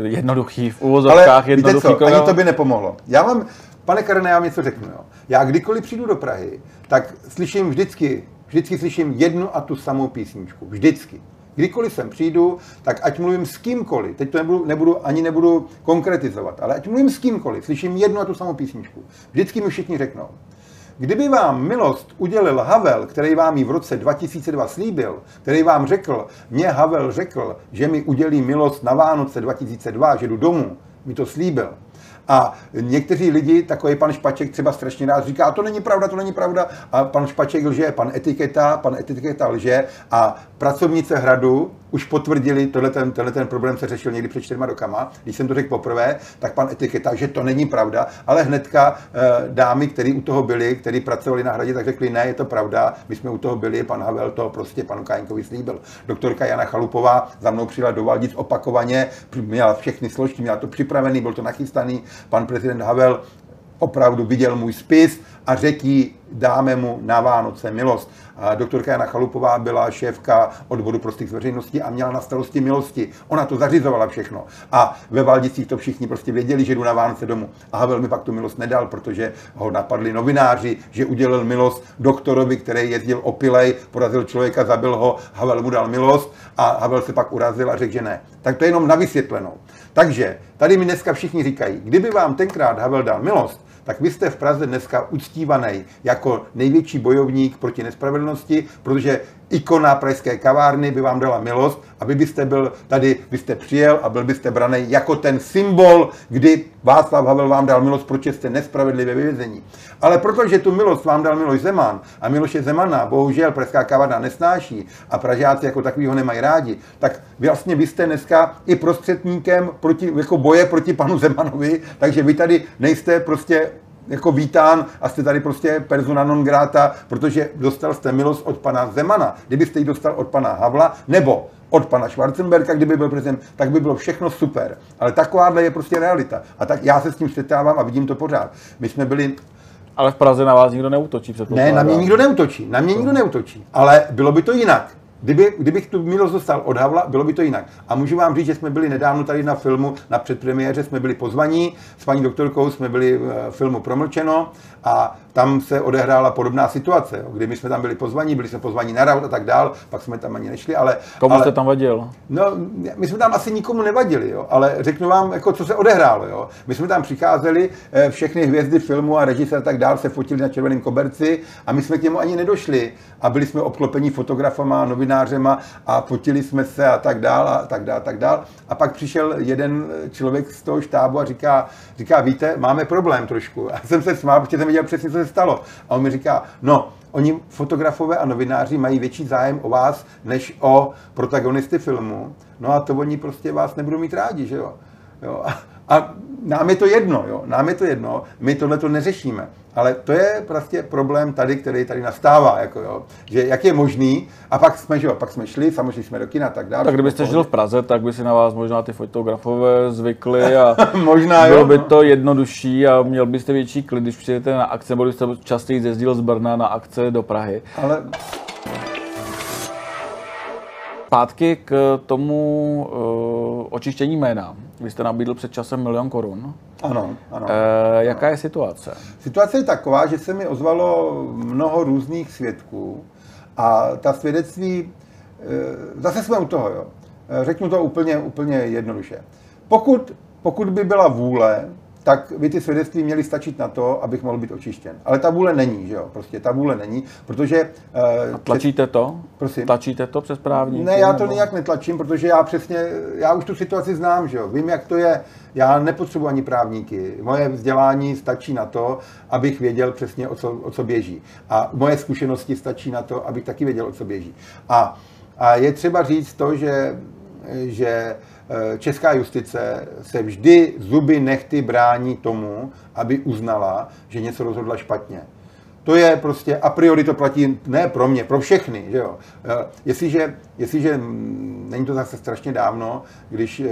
jednoduchý, v úvozovkách Ale jednoduchý víte co, krok. ani to by nepomohlo. Já vám, pane Karne, já vám něco řeknu. Jo. Já kdykoliv přijdu do Prahy, tak slyším vždycky, vždycky slyším jednu a tu samou písničku. Vždycky. Kdykoliv sem přijdu, tak ať mluvím s kýmkoliv, teď to nebudu, nebudu, ani nebudu konkretizovat, ale ať mluvím s kýmkoliv, slyším jednu a tu samou písničku. Vždycky mi všichni řeknou, Kdyby vám milost udělil Havel, který vám ji v roce 2002 slíbil, který vám řekl, mě Havel řekl, že mi udělí milost na Vánoce 2002, že jdu domů, mi to slíbil, a někteří lidi, takový pan Špaček třeba strašně rád říká, to není pravda, to není pravda. A pan Špaček lže, pan Etiketa, pan Etiketa lže a pracovnice hradu už potvrdili, tohle ten, tohle ten problém se řešil někdy před čtyřma rokama, když jsem to řekl poprvé, tak pan Etiketa, že to není pravda, ale hnedka e, dámy, které u toho byli, kteří pracovali na hradě, tak řekli, ne, je to pravda, my jsme u toho byli, pan Havel to prostě panu Kájnkovi slíbil. Doktorka Jana Chalupová za mnou přijela do Valdic opakovaně, měla všechny složky, měla to připravený, byl to nachystaný, pan prezident Havel opravdu viděl můj spis a řekl dáme mu na Vánoce milost. Doktorka Jana Chalupová byla šéfka odboru pro styk s veřejností a měla na starosti milosti. Ona to zařizovala všechno. A ve Valdicích to všichni prostě věděli, že jdu na Vánoce domů. A Havel mi pak tu milost nedal, protože ho napadli novináři, že udělal milost doktorovi, který jezdil opilej, porazil člověka, zabil ho, Havel mu dal milost a Havel se pak urazil a řekl, že ne. Tak to je jenom na vysvětlenou. Takže tady mi dneska všichni říkají, kdyby vám tenkrát Havel dal milost, tak vy jste v Praze dneska uctívaný jako největší bojovník proti nespravedlnosti, protože ikona pražské kavárny by vám dala milost a vy byste byl tady, byste přijel a byl byste braný jako ten symbol, kdy Václav Havel vám dal milost, proč jste nespravedlivě vyvězení. Ale protože tu milost vám dal Miloš Zeman a Miloše Zemana bohužel pražská kavárna nesnáší a Pražáci jako takovýho nemají rádi, tak vlastně vy jste dneska i prostředníkem proti, jako boje proti panu Zemanovi, takže vy tady nejste prostě jako vítán a jste tady prostě persona non grata, protože dostal jste milost od pana Zemana. Kdybyste ji dostal od pana Havla, nebo od pana Schwarzenberga, kdyby byl prezident, tak by bylo všechno super. Ale takováhle je prostě realita. A tak já se s tím setávám a vidím to pořád. My jsme byli ale v Praze na vás nikdo neutočí, Ne, na mě nikdo neutočí, na mě nikdo neutočí, ale bylo by to jinak. Kdyby, kdybych tu milost dostal od Havla, bylo by to jinak. A můžu vám říct, že jsme byli nedávno tady na filmu, na předpremiéře jsme byli pozvaní, s paní doktorkou jsme byli v eh, filmu Promlčeno a tam se odehrála podobná situace, kdy my jsme tam byli pozvaní, byli jsme pozvaní na raut a tak dál, pak jsme tam ani nešli, ale... Komu ale, jste tam vadil? No, my jsme tam asi nikomu nevadili, jo, ale řeknu vám, jako, co se odehrálo. Jo. My jsme tam přicházeli, eh, všechny hvězdy filmu a režisér a tak dál se fotili na červeném koberci a my jsme k němu ani nedošli a byli jsme obklopeni fotografama, novinářema a fotili jsme se a tak dál a tak dál a tak dál. A pak přišel jeden člověk z toho štábu a říká, říká víte, máme problém trošku. A já jsem se smál, protože jsem viděl přesně, co se stalo. A on mi říká, no, oni fotografové a novináři mají větší zájem o vás, než o protagonisty filmu. No a to oni prostě vás nebudou mít rádi, že jo. jo. A, nám je to jedno, jo. Nám je to jedno, my tohle to neřešíme. Ale to je prostě problém tady, který tady nastává, jako jo. Že jak je možný, a pak jsme, že jo, pak jsme šli, samozřejmě jsme do kina a tak dále. Tak kdybyste žil v Praze, tak by si na vás možná ty fotografové zvykli a možná, bylo jo, by no. to jednodušší a měl byste větší klid, když přijdete na akce, nebo byste častěji jezdil z Brna na akce do Prahy. Ale Zpátky k tomu uh, očištění jména. Vy jste nabídl před časem milion korun. ano, ano. E, jaká je situace? Situace je taková, že se mi ozvalo mnoho různých svědků a ta svědectví, eh, zase jsme u toho, jo. Řeknu to úplně, úplně jednoduše. Pokud, pokud by byla vůle, tak by ty svědectví měly stačit na to, abych mohl být očištěn. Ale ta vůle není, že jo? Prostě ta vůle není, protože... A tlačíte to? Prosím. Tlačíte to přes právníky? Ne, já to nebo- nijak netlačím, protože já přesně, já už tu situaci znám, že jo, vím, jak to je. Já nepotřebuji ani právníky. Moje vzdělání stačí na to, abych věděl přesně, o co, o co běží. A moje zkušenosti stačí na to, abych taky věděl, o co běží. A, a je třeba říct to, že, že česká justice se vždy zuby nechty brání tomu, aby uznala, že něco rozhodla špatně. To je prostě, a priori to platí ne pro mě, pro všechny, že jo. Eh, Jestliže, jestliže mm, není to zase strašně dávno, když eh,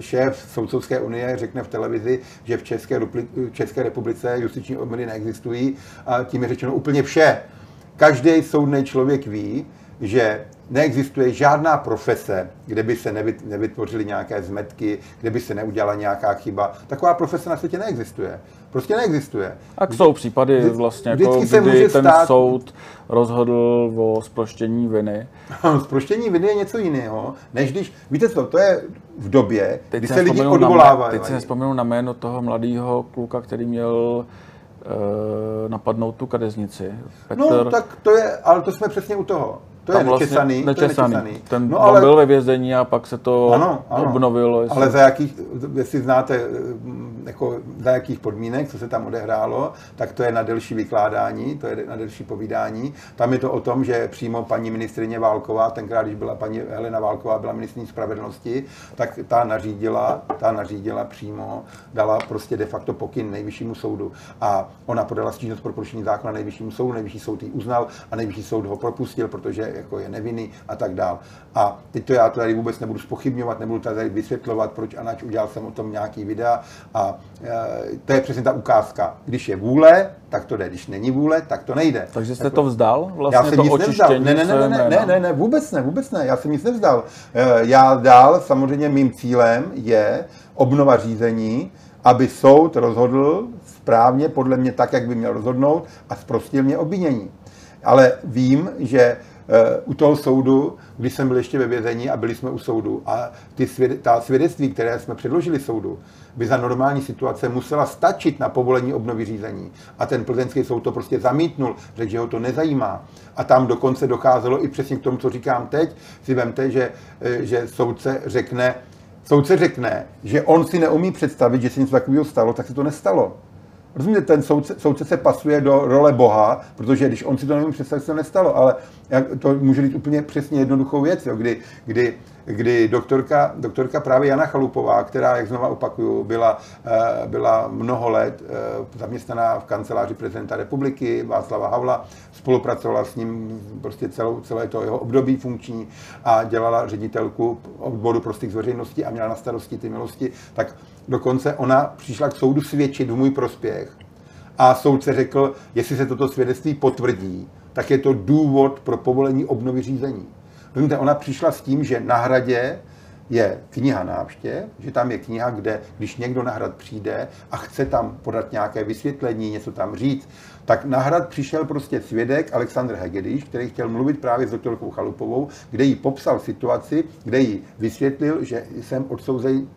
šéf Soudcovské unie řekne v televizi, že v České, v České republice justiční obory neexistují, a tím je řečeno úplně vše. Každý soudný člověk ví, že neexistuje žádná profese, kde by se nevy- nevytvořily nějaké zmetky, kde by se neudělala nějaká chyba. Taková profese na světě neexistuje. Prostě neexistuje. Tak jsou případy Vždy- vlastně, vždycky jako, se kdy může ten stát- soud rozhodl o sproštění viny. Zproštění viny je něco jiného, než když, víte co, to je v době, Teď kdy se lidi odvolávají. teď si nespomenu na jméno toho mladého kluka, který měl e, napadnout tu kadeznici. Petr, No, tak to je, ale to jsme přesně u toho. To je tam vlastně nečesaný, to je nečesaný. nečesaný. Ten no, ale, byl ve vězení a pak se to ano, ano. obnovilo. jestli- Ale za jakých, jestli znáte, jako, za jakých podmínek, co se tam odehrálo, tak to je na delší vykládání, to je na delší povídání. Tam je to o tom, že přímo paní ministrině Válková, tenkrát, když byla paní Helena Válková, byla ministrní spravedlnosti, tak ta nařídila, ta nařídila přímo, dala prostě de facto pokyn nejvyššímu soudu. A ona podala stížnost pro porušení zákona nejvyššímu soudu, nejvyšší soud ji uznal a nejvyšší soud ho propustil, protože jako je nevinný a tak dál. A teď to já tady vůbec nebudu spochybňovat, nebudu tady vysvětlovat, proč Anač udělal jsem o tom nějaký videa a to je přesně ta ukázka. Když je vůle, tak to jde. Když není vůle, tak to nejde. Takže jste to vzdal? Vlastně já jsem to nic nevzdal. Ne, ne, ne, ne, ne, ne, ne, vůbec ne, vůbec ne. Já jsem nic nevzdal. Já dál, samozřejmě mým cílem je obnova řízení, aby soud rozhodl správně, podle mě tak, jak by měl rozhodnout a zprostil mě obvinění. Ale vím, že u toho soudu, když jsem byl ještě ve vězení a byli jsme u soudu a ty svěd, ta svědectví, které jsme předložili soudu, by za normální situace musela stačit na povolení obnovy řízení. A ten plzeňský soud to prostě zamítnul, řekl, že ho to nezajímá. A tam dokonce docházelo i přesně k tomu, co říkám teď. Si vemte, že, že soudce řekne, soudce řekne, že on si neumí představit, že se něco takového stalo, tak se to nestalo. Rozumíte, ten soudce, soudce se pasuje do role Boha, protože když on si to neumí představit, se to nestalo, ale to může být úplně přesně jednoduchou věc, jo, kdy, kdy kdy doktorka, doktorka právě Jana Chalupová, která, jak znova opakuju, byla, eh, byla mnoho let eh, zaměstnaná v kanceláři prezidenta republiky Václava Havla, spolupracovala s ním prostě celou, celé to jeho období funkční a dělala ředitelku odboru prostých z veřejnosti a měla na starosti ty milosti, tak dokonce ona přišla k soudu svědčit v můj prospěch a soudce řekl, jestli se toto svědectví potvrdí, tak je to důvod pro povolení obnovy řízení. Rozumíte, ona přišla s tím, že na hradě je kniha návštěv, že tam je kniha, kde když někdo na hrad přijde a chce tam podat nějaké vysvětlení, něco tam říct, tak na hrad přišel prostě svědek Aleksandr Hegediš, který chtěl mluvit právě s doktorkou Chalupovou, kde jí popsal situaci, kde jí vysvětlil, že jsem odsouzený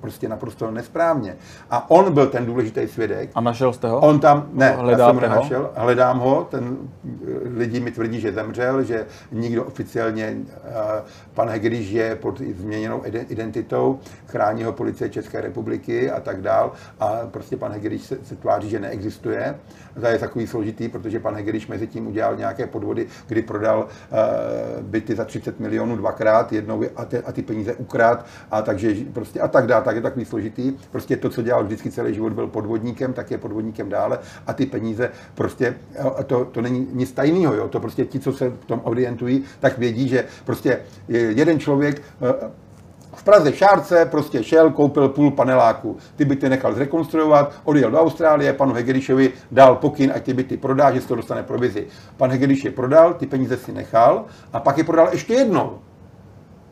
prostě naprosto nesprávně. A on byl ten důležitý svědek. A našel jste ho? On tam, ne, Hledáte já jsem ho nenašel, hledám ho, ten lidi mi tvrdí, že zemřel, že nikdo oficiálně, uh, pan Hegediš je pod změněnou identitou, chrání ho policie České republiky a tak dál a prostě pan Hegediš se, se tváří, že neexistuje. To je takový složitý, protože pan Hegediš mezi tím udělal nějaké podvody, kdy prodal uh, byty za 30 milionů dvakrát, jednou a ty, a ty peníze ukrát a takže prostě a tak dále tak je takový složitý. Prostě to, co dělal vždycky celý život, byl podvodníkem, tak je podvodníkem dále a ty peníze prostě, to, to není nic tajného, jo? to prostě ti, co se v tom orientují, tak vědí, že prostě jeden člověk eh, v Praze Šárce prostě šel, koupil půl paneláku. Ty byty nechal zrekonstruovat, odjel do Austrálie, panu Hegedišovi dal pokyn, ať ty byty prodá, že se to dostane provizi. Pan Hegediš je prodal, ty peníze si nechal a pak je prodal ještě jednou.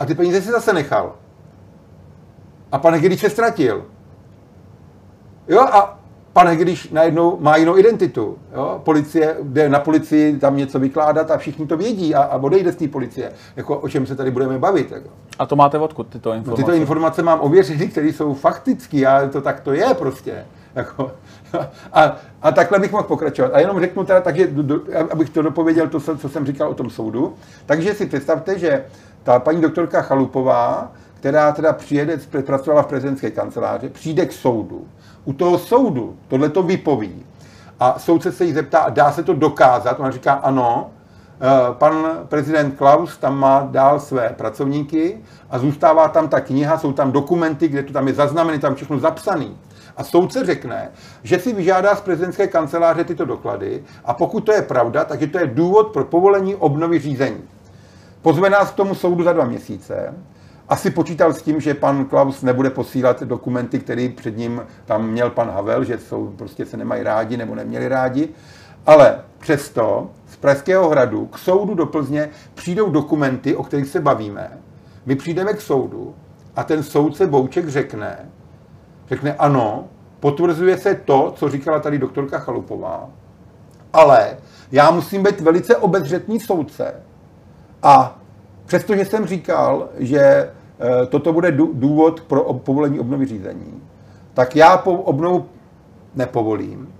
A ty peníze si zase nechal. A pan Hegediš se ztratil. Jo, a pan Hegediš najednou má jinou identitu. Jo? Policie jde na policii tam něco vykládat a všichni to vědí a, a odejde z té policie. Jako, o čem se tady budeme bavit. Jako. A to máte odkud, tyto informace? No, tyto informace mám ověřené, které jsou faktické a to tak to je prostě. Jako, a, a takhle bych mohl pokračovat. A jenom řeknu teda, takže, abych to dopověděl, to, co jsem říkal o tom soudu. Takže si představte, že ta paní doktorka Chalupová která teda přijede, pracovala v prezidentské kanceláři, přijde k soudu. U toho soudu tohle to vypoví. A soudce se jí zeptá, dá se to dokázat? Ona říká, ano, eh, pan prezident Klaus tam má dál své pracovníky a zůstává tam ta kniha, jsou tam dokumenty, kde to tam je zaznamené, tam všechno zapsané. A soudce řekne, že si vyžádá z prezidentské kanceláře tyto doklady a pokud to je pravda, takže to je důvod pro povolení obnovy řízení. Pozve nás k tomu soudu za dva měsíce asi počítal s tím, že pan Klaus nebude posílat dokumenty, které před ním tam měl pan Havel, že jsou, prostě se nemají rádi nebo neměli rádi. Ale přesto z Pražského hradu k soudu do Plzně přijdou dokumenty, o kterých se bavíme. My přijdeme k soudu a ten soudce Bouček řekne, řekne ano, potvrzuje se to, co říkala tady doktorka Chalupová, ale já musím být velice obezřetný soudce a Přestože jsem říkal, že eh, toto bude důvod pro povolení obnovy řízení, tak já po obnovu nepovolím.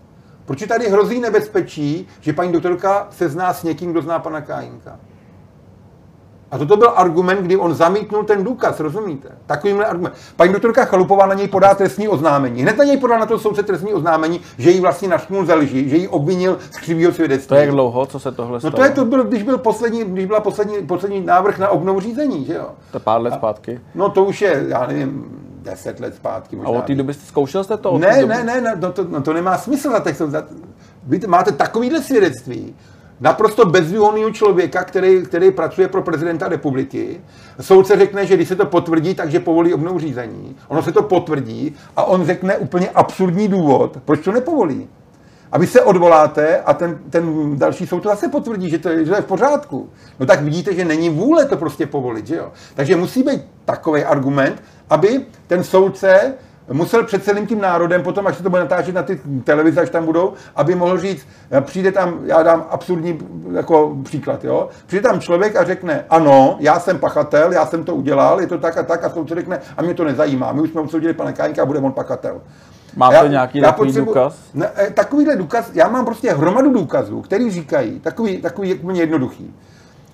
Proč tady hrozí nebezpečí, že paní doktorka se zná s někým, kdo zná pana Kájinka? A toto byl argument, kdy on zamítnul ten důkaz, rozumíte? Takovýmhle argument. Paní doktorka Chalupová na něj podá trestní oznámení. Hned na něj podá na to soudce trestní oznámení, že jí vlastně našknul ze lži, že jí obvinil z křivého svědectví. To je dlouho, co se tohle stalo? No to je to byl, když byl poslední, když byla poslední, poslední návrh na obnovu řízení, že jo? To pár let zpátky. No to už je, já nevím, deset let zpátky. Možná. A od té doby jste zkoušel jste to? Ne, ne, ne, ne, no to, no to nemá smysl za těch, za, vy máte takovýhle svědectví, naprosto bezvýhonného člověka, který, který pracuje pro prezidenta republiky. Soudce řekne, že když se to potvrdí, takže povolí obnovu řízení. Ono se to potvrdí a on řekne úplně absurdní důvod, proč to nepovolí. A vy se odvoláte a ten, ten další soud to zase potvrdí, že to, je, že to je v pořádku. No tak vidíte, že není vůle to prostě povolit, že jo? Takže musí být takový argument, aby ten soudce musel před celým tím národem, potom až se to bude natáčet na ty televize, až tam budou, aby mohl říct, přijde tam, já dám absurdní jako příklad, jo? Přijde tam člověk a řekne, ano, já jsem pachatel, já jsem to udělal, je to tak a tak, a soudce řekne, a mě to nezajímá, my už jsme odsoudili pana Káňka a bude on pachatel. Máte já, nějaký já takový potřebu, důkaz? Ne, eh, takovýhle důkaz, já mám prostě hromadu důkazů, který říkají, takový, takový úplně jednoduchý.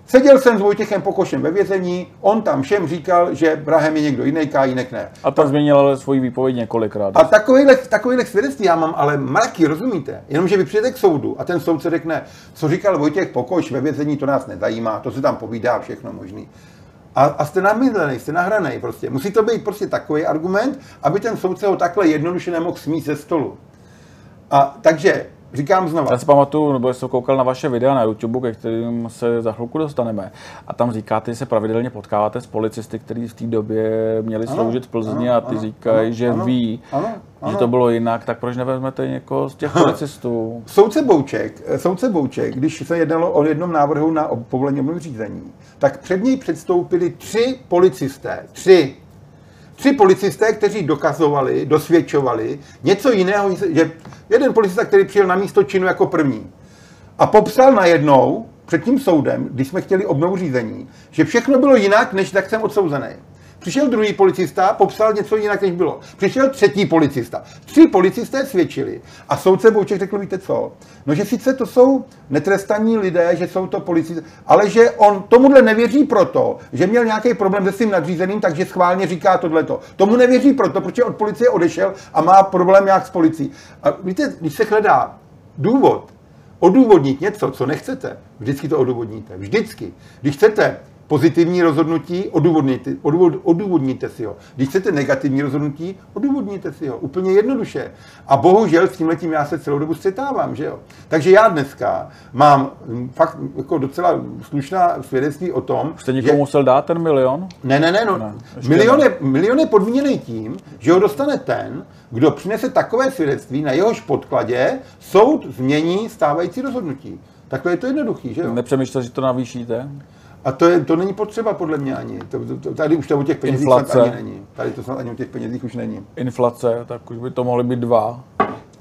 Seděl jsem s Vojtěchem Pokošem ve vězení, on tam všem říkal, že Brahem je někdo jiný, Kájínek ne. A tam změnil ale svoji výpověď několikrát. A takovýhle, takovýhle svědectví já mám ale mraky, rozumíte? Jenomže vy přijete k soudu a ten soudce řekne, co říkal Vojtěch Pokoš ve vězení, to nás nezajímá, to se tam povídá všechno možný. A, a jste namydlený, jste nahraný prostě. Musí to být prostě takový argument, aby ten soudce ho takhle jednoduše nemohl smít ze stolu. A takže Říkám znovu. Já si pamatuju, nebo jsem koukal na vaše videa na YouTube, ke kterým se za chvilku dostaneme. A tam říkáte, že se pravidelně potkáváte s policisty, kteří v té době měli ano, sloužit v Plzni ano, a ty říkají, že ano, ví, ano, ano. že to bylo jinak, tak proč nevezmete někoho z těch policistů? Soudce Bouček, soudce Bouček, když se jednalo o jednom návrhu na povolení řízení, tak před něj předstoupili tři policisté. Tři tři policisté, kteří dokazovali, dosvědčovali něco jiného, že jeden policista, který přijel na místo činu jako první a popsal najednou před tím soudem, když jsme chtěli obnovu řízení, že všechno bylo jinak, než tak jsem odsouzený. Přišel druhý policista, popsal něco jinak, než bylo. Přišel třetí policista. Tři policisté svědčili. A soudce Bouček řekl, víte co? No, že sice to jsou netrestaní lidé, že jsou to policisté, ale že on tomuhle nevěří proto, že měl nějaký problém se svým nadřízeným, takže schválně říká tohleto. Tomu nevěří proto, protože od policie odešel a má problém jak s policií. A víte, když se hledá důvod, odůvodnit něco, co nechcete, vždycky to odůvodníte. Vždycky. Když chcete pozitivní rozhodnutí, odůvodníte, odůvod, odůvodníte si ho. Když chcete negativní rozhodnutí, odůvodníte si ho. Úplně jednoduše. A bohužel s tímhletím já se celou dobu střetávám, že jo. Takže já dneska mám fakt jako docela slušná svědectví o tom, Jste někomu že... musel dát ten milion? Ne, ne, ne. No, ne milion, je, milion je podmíněný tím, že ho dostane ten, kdo přinese takové svědectví, na jehož podkladě soud změní stávající rozhodnutí. Takhle je to jednoduchý, že jo? Nepřemýšlel, že to navýšíte? A to, je, to není potřeba podle mě ani. To, to, tady už to o těch penězích Inflace. ani není. Tady to snad ani o těch penězích už není. Inflace, tak už by to mohly být dva.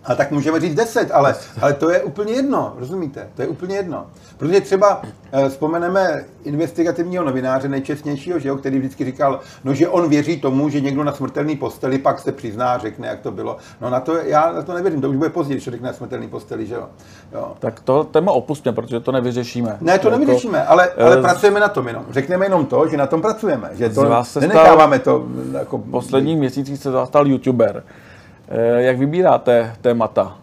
A tak můžeme říct 10, ale, ale to je úplně jedno, rozumíte? To je úplně jedno. Protože třeba eh, vzpomeneme investigativního novináře, nejčestnějšího, že jo, který vždycky říkal, no, že on věří tomu, že někdo na smrtelný posteli pak se přizná, řekne, jak to bylo. No na to já na to nevěřím, to už bude později, když řekne na smrtelný posteli, že jo. jo. Tak to téma opustíme, protože to nevyřešíme. Ne, to jako, nevyřešíme, ale, ale uh, pracujeme na tom jenom. Řekneme jenom to, že na tom pracujeme, že to nenecháváme to jako... V posledních měsících se zastal youtuber. Eh, jak vybíráte témata?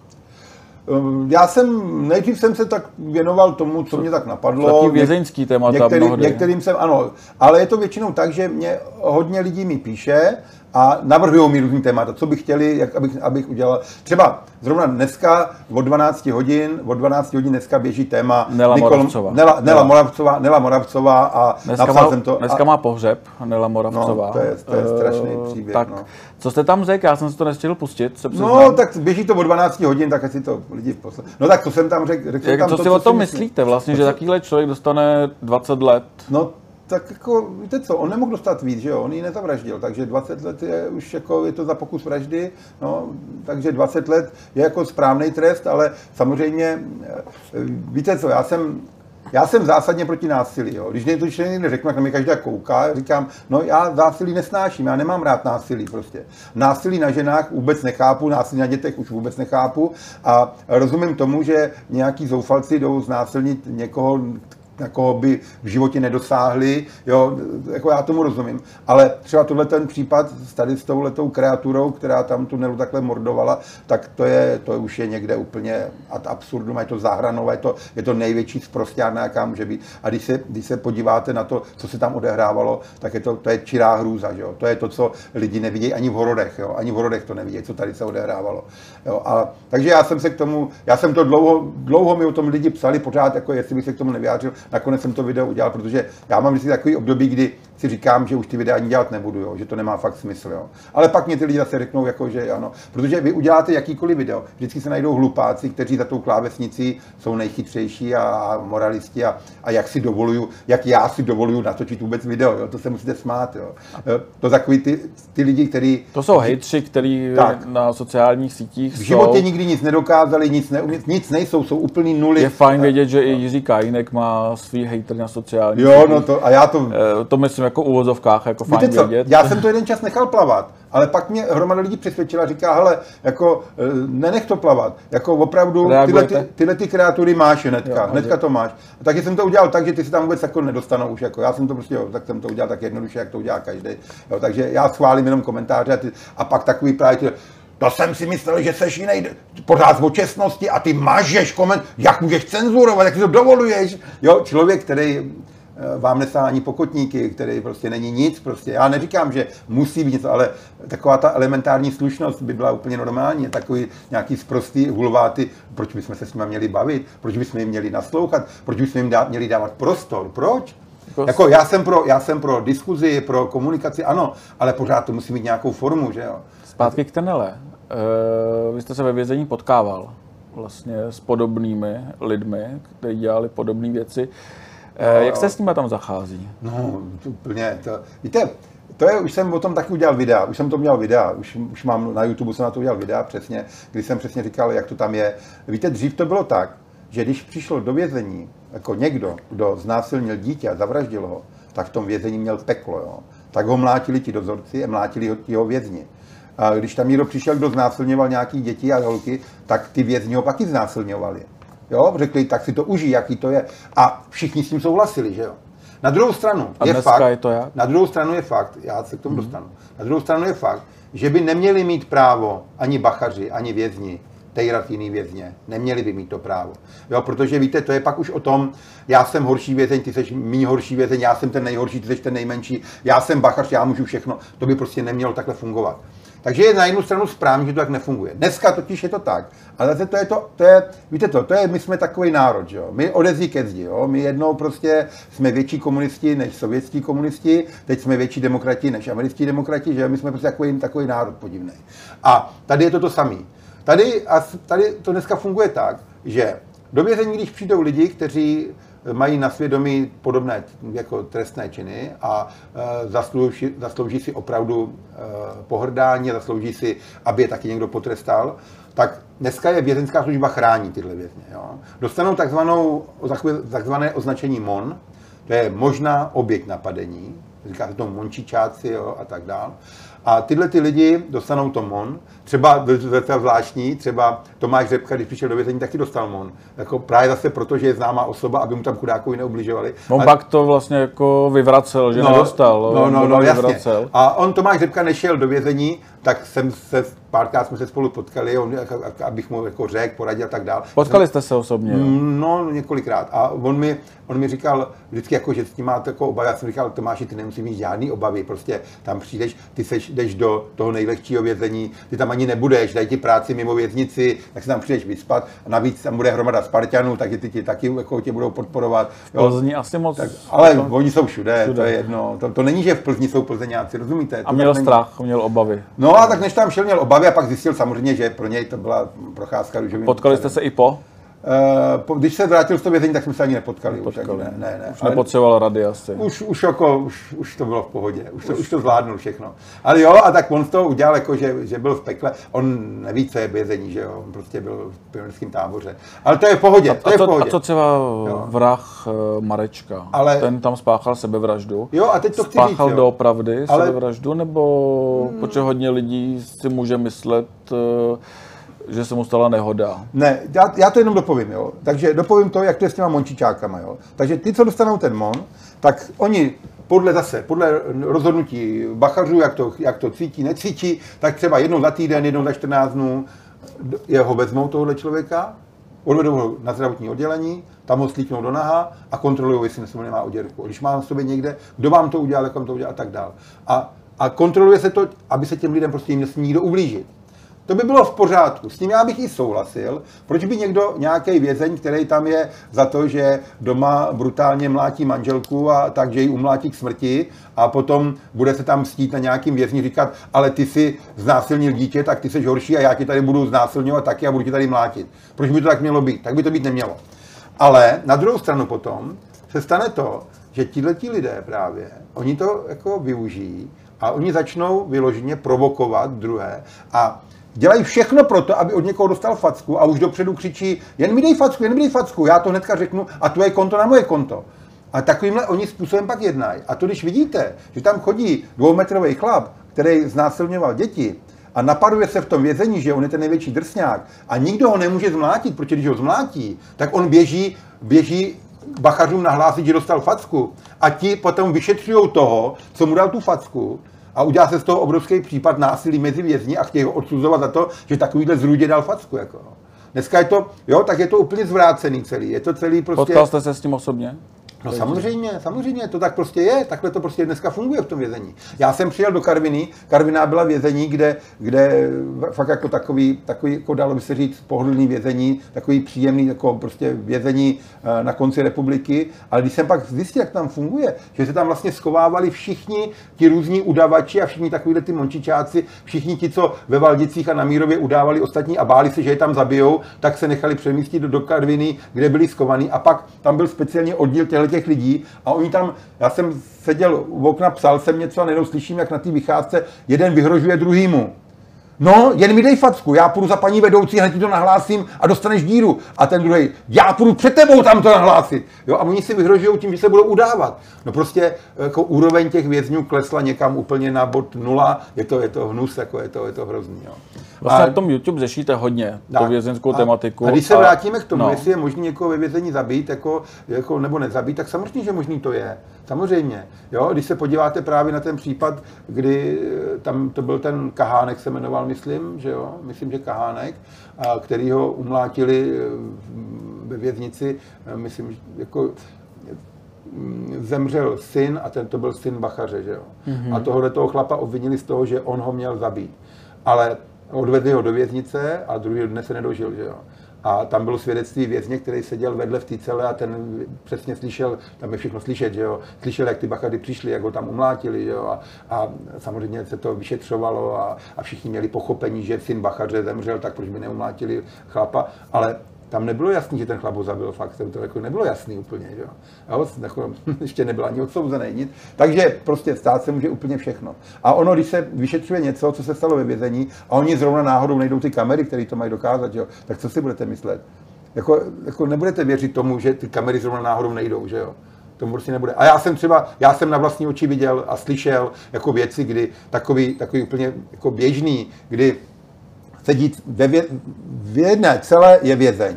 Ehm, já jsem, nejdřív jsem se tak věnoval tomu, co mě tak napadlo. Taky vězeňský témata některý, Některým jsem, ano, ale je to většinou tak, že mě hodně lidí mi píše a navrhují mi různý témata, co by chtěli, jak abych, abych udělal. Třeba zrovna dneska od 12 hodin, od 12 hodin dneska běží téma Nela Nikol, Moravcová. Nela, Nela, Moravcová, Nela Moravcová a dneska má, jsem to. Dneska a, má pohřeb Nela Moravcová. No, to je, to je strašný uh, příběh. Tak, no. co jste tam řekl? Já jsem si to nestihl pustit. Se no, tak běží to od 12 hodin, tak asi to lidi posle. No tak co jsem tam řekl? řekl Jak, tam co to, si co o tom myslíte vlastně, že takovýhle člověk dostane 20 let? No tak jako, víte co, on nemohl dostat víc, že jo, on ji nezavraždil, takže 20 let je už jako, je to za pokus vraždy, no, takže 20 let je jako správný trest, ale samozřejmě, eh, víte co, já jsem, já jsem zásadně proti násilí. Jo. Když to člověk neřekne, tak mi každá kouká, říkám, no já násilí nesnáším, já nemám rád násilí prostě. Násilí na ženách vůbec nechápu, násilí na dětech už vůbec nechápu a rozumím tomu, že nějaký zoufalci jdou znásilnit někoho, jako by v životě nedosáhli, jo, jako já tomu rozumím. Ale třeba tohle ten případ tady s touhletou kreaturou, která tam tunelu takhle mordovala, tak to je, to už je někde úplně ad absurdum, je to záhranou, je to, je to největší zprostěrná, jaká může být. A když se, když se podíváte na to, co se tam odehrávalo, tak je to, to je čirá hrůza, jo? to je to, co lidi nevidí ani v horodech, jo? ani v horodech to nevidí, co tady se odehrávalo. Jo? A, takže já jsem se k tomu, já jsem to dlouho, dlouho mi o tom lidi psali pořád, jako jestli bych se k tomu nevyjádřil, nakonec jsem to video udělal, protože já mám vždycky takový období, kdy si říkám, že už ty videa ani dělat nebudu, jo, že to nemá fakt smysl. Jo. Ale pak mě ty lidi zase řeknou, jako, že ano. Protože vy uděláte jakýkoliv video, vždycky se najdou hlupáci, kteří za tou klávesnicí jsou nejchytřejší a, a moralisti a, a, jak si dovoluju, jak já si dovoluju natočit vůbec video, jo, to se musíte smát. Jo. To takový ty, ty lidi, kteří... To jsou hejtři, kteří na sociálních sítích V životě jsou... nikdy nic nedokázali, nic, ne, nic nejsou, jsou úplný nuly. Je fajn vědět, že i Jiří Kajinek má svý hejtr na sociálních Jo, no to, a já to... Eh, to myslím jako uvozovkách, jako Víte fajn vědět. Já jsem to jeden čas nechal plavat, ale pak mě hromada lidí přesvědčila, říká, hele, jako eh, nenech to plavat, jako opravdu tyhle, ty, tyhle ty kreatury máš hnedka, jo, hnedka to máš. A taky jsem to udělal tak, že ty si tam vůbec jako nedostanou už, jako já jsem to prostě, jo, tak jsem to udělal tak jednoduše, jak to udělá každý. Jo, takže já schválím jenom komentáře a, ty, a pak takový právě to jsem si myslel, že seš jiný, pořád o čestnosti a ty mažeš koment, jak můžeš cenzurovat, jak si to dovoluješ. Jo, člověk, který vám nesá ani pokotníky, který prostě není nic. Prostě. Já neříkám, že musí být něco, ale taková ta elementární slušnost by byla úplně normální. Takový nějaký sprostý hulváty, proč bychom se s nimi měli bavit, proč bychom jim měli naslouchat, proč bychom jim dát, měli dávat prostor, proč? Jako já jsem, pro, já jsem pro diskuzi, pro komunikaci, ano, ale pořád to musí mít nějakou formu, že jo? Zpátky k tenele. E, vy jste se ve vězení potkával vlastně s podobnými lidmi, kteří dělali podobné věci. Eh, jak se s nimi tam zachází? No, úplně, to, víte, to je, už jsem o tom taky udělal videa, už jsem to udělal videa, už, už mám na YouTube, jsem na to udělal videa přesně, kdy jsem přesně říkal, jak to tam je. Víte, dřív to bylo tak, že když přišel do vězení jako někdo, kdo znásilnil dítě a zavraždil ho, tak v tom vězení měl peklo. Jo. Tak ho mlátili ti dozorci a mlátili ho ti vězni. A když tam někdo přišel, kdo znásilňoval nějaký děti a holky, tak ty vězni ho taky znásilňovali. Jo, řekli, tak si to užij, jaký to je. A všichni s tím souhlasili, že jo. Na druhou stranu a je fakt, je to jak? na druhou stranu je fakt, já se k tomu hmm. dostanu, na druhou stranu je fakt, že by neměli mít právo ani bachaři, ani vězni tejrat jiný vězně. Neměli by mít to právo. Jo, protože víte, to je pak už o tom, já jsem horší vězeň, ty jsi méně horší vězeň, já jsem ten nejhorší, ty jsi ten nejmenší, já jsem bachař, já můžu všechno. To by prostě nemělo takhle fungovat. Takže je na jednu stranu správně, že to tak nefunguje. Dneska totiž je to tak, ale zase to je to, to je, víte to, to je, my jsme takový národ, že jo? my odezí ke zdi, jo? my jednou prostě jsme větší komunisti než sovětští komunisti, teď jsme větší demokrati než američtí demokrati, že my jsme prostě takový, takový národ podivný. A tady je to to samý. Tady, a tady to dneska funguje tak, že do vězení, když přijdou lidi, kteří mají na svědomí podobné jako trestné činy a e, zaslouží, zaslouží si opravdu e, pohrdání, zaslouží si, aby je taky někdo potrestal, tak dneska je vězenská služba chrání tyhle vězně. Jo. Dostanou takzvanou, takzvané označení MON, to je možná oběť napadení, říká se tomu mončičáci jo, a tak dále. A tyhle ty lidi dostanou to MON, třeba to zvláštní, třeba Tomáš Řepka, když přišel do vězení, taky dostal MON. Jako právě zase proto, že je známá osoba, aby mu tam chudákovi neubližovali. On a... pak to vlastně jako vyvracel, že no, nedostal. No, no, no, jasně. Vyvracel. A on Tomáš Řepka nešel do vězení, tak jsem se párkrát jsme se spolu potkali, on, abych mu jako řekl, poradil a tak dál. Potkali jste se osobně? No, několikrát. A on mi, on mi říkal vždycky, jako, že s tím máte jako obavy. Já jsem říkal, Tomáši, ty nemusíš mít žádný obavy, prostě tam přijdeš, ty seš, jdeš do toho nejlehčího vězení, ty tam ani nebudeš, dají ti práci mimo věznici, tak si tam přijdeš vyspat. A navíc tam bude hromada Spartanů, tak ty, ty taky jako tě budou podporovat. Jo. Plzni asi moc. Tak, ale to... oni jsou všude, všude, to je jedno. To, to není, že v Plzni jsou plzeňáci, rozumíte? To a měl strach, měl obavy. No a tak než tam šel, měl obavy a pak zjistil samozřejmě, že pro něj to byla procházka růžovým. Potkali jste se i po? Uh, když se vrátil z toho vězení, tak jsme se ani nepotkali. nepotkali. Už, ani ne, ne, ne. už nepotřeboval rady asi. Už, už, jako, už, už to bylo v pohodě, už to, už. už to zvládnul všechno. Ale jo, a tak on z toho udělal, jako, že, že byl v pekle. On neví, co je vězení, že jo, on prostě byl v pionýrském táboře. Ale to je v pohodě, to, a, je v pohodě. A co třeba jo. vrah uh, Marečka? Ale... Ten tam spáchal sebevraždu. Jo, a teď to chci Spáchal doopravdy Ale... sebevraždu, nebo hmm. protože hodně lidí si může myslet, uh, že se mu stala nehoda. Ne, já, já to jenom dopovím, jo. Takže dopovím to, jak to je s těma mončičákama, jo. Takže ty, co dostanou ten mon, tak oni podle zase, podle rozhodnutí bachařů, jak to, jak to cítí, necítí, tak třeba jednou za týden, jednou za 14 dnů jeho vezmou tohohle člověka, odvedou ho na zdravotní oddělení, tam ho slíknou do naha a kontrolují, jestli na nemá oděrku. Když má na sobě někde, kdo vám to udělal, jak vám to udělal a tak dál. A, a kontroluje se to, aby se těm lidem prostě jim nikdo ublížit. To by bylo v pořádku. S tím já bych i souhlasil. Proč by někdo, nějaký vězeň, který tam je za to, že doma brutálně mlátí manželku a takže ji umlátí k smrti a potom bude se tam stít na nějakým vězni říkat, ale ty si znásilnil dítě, tak ty jsi horší a já ti tady budu znásilňovat taky a budu ti tady mlátit. Proč by to tak mělo být? Tak by to být nemělo. Ale na druhou stranu potom se stane to, že tihleti lidé právě, oni to jako využijí a oni začnou vyloženě provokovat druhé a dělají všechno pro to, aby od někoho dostal facku a už dopředu křičí, jen mi dej facku, jen mi dej facku, já to hnedka řeknu a tvoje konto na moje konto. A takovýmhle oni způsobem pak jednají. A to když vidíte, že tam chodí dvoumetrový chlap, který znásilňoval děti, a napaduje se v tom vězení, že on je ten největší drsňák a nikdo ho nemůže zmlátit, protože když ho zmlátí, tak on běží, běží bachařům nahlásit, že dostal facku a ti potom vyšetřují toho, co mu dal tu facku a udělá se z toho obrovský případ násilí mezi vězni a chtějí ho odsuzovat za to, že takovýhle zrůdě dal facku. Jako. Dneska je to, jo, tak je to úplně zvrácený celý. Je to celý prostě... Potkal jste se s tím osobně? No samozřejmě, samozřejmě, to tak prostě je, takhle to prostě dneska funguje v tom vězení. Já jsem přijel do Karviny, Karviná byla vězení, kde, kde fakt jako takový, takový, jako dalo by se říct, pohodlný vězení, takový příjemný jako prostě vězení eh, na konci republiky, ale když jsem pak zjistil, jak tam funguje, že se tam vlastně schovávali všichni ti různí udavači a všichni takovýhle ty mončičáci, všichni ti, co ve Valdicích a na Mírově udávali ostatní a báli se, že je tam zabijou, tak se nechali přemístit do, do Karviny, kde byli skovaní a pak tam byl speciálně oddíl těch lidí a oni tam, já jsem seděl u okna, psal jsem něco a nejenom slyším, jak na té vycházce jeden vyhrožuje druhýmu. No, jen mi dej facku, já půjdu za paní vedoucí, hned ti to nahlásím a dostaneš díru. A ten druhý, já půjdu před tebou tam to nahlásit. Jo, a oni si vyhrožují tím, že se budou udávat. No prostě jako úroveň těch vězňů klesla někam úplně na bod nula, je to, je to hnus, jako je to, je to hrozný. Jo. Vlastně a, na tom YouTube řešíte hodně tak, tu vězenskou a, tematiku. A když se a, vrátíme k tomu, no. jestli je možné někoho ve vězení zabít, jako, jako, nebo nezabít, tak samozřejmě, že možný to je. Samozřejmě. Jo, když se podíváte právě na ten případ, kdy eh, tam to byl ten Kahánek, se jmenoval, myslím, že jo, myslím, že Kahánek, a který ho umlátili eh, ve věznici, eh, myslím, jako mm, zemřel syn a ten to byl syn Bachaře, že jo. Mm-hmm. A tohle toho chlapa obvinili z toho, že on ho měl zabít. Ale odvedli ho do věznice a druhý dne se nedožil, že jo. A tam bylo svědectví vězně, který seděl vedle v té celé a ten přesně slyšel, tam je všechno slyšet, že jo, slyšel, jak ty bachady přišli, jak ho tam umlátili, že jo, a, a samozřejmě se to vyšetřovalo a, a všichni měli pochopení, že syn bachaře zemřel, tak proč by neumlátili chlapa, ale tam nebylo jasný, že ten chlap ho zabil, fakt to jako nebylo jasný úplně, že jo. jako, ještě nebyl ani odsouzený, nic. Takže prostě stát se může úplně všechno. A ono, když se vyšetřuje něco, co se stalo ve vězení, a oni zrovna náhodou nejdou ty kamery, které to mají dokázat, jo, tak co si budete myslet? Jako, jako nebudete věřit tomu, že ty kamery zrovna náhodou nejdou, že jo tomu prostě nebude. A já jsem třeba, já jsem na vlastní oči viděl a slyšel jako věci, kdy takový, takový úplně jako běžný, kdy sedí ve vě, v jedné celé je vězeň.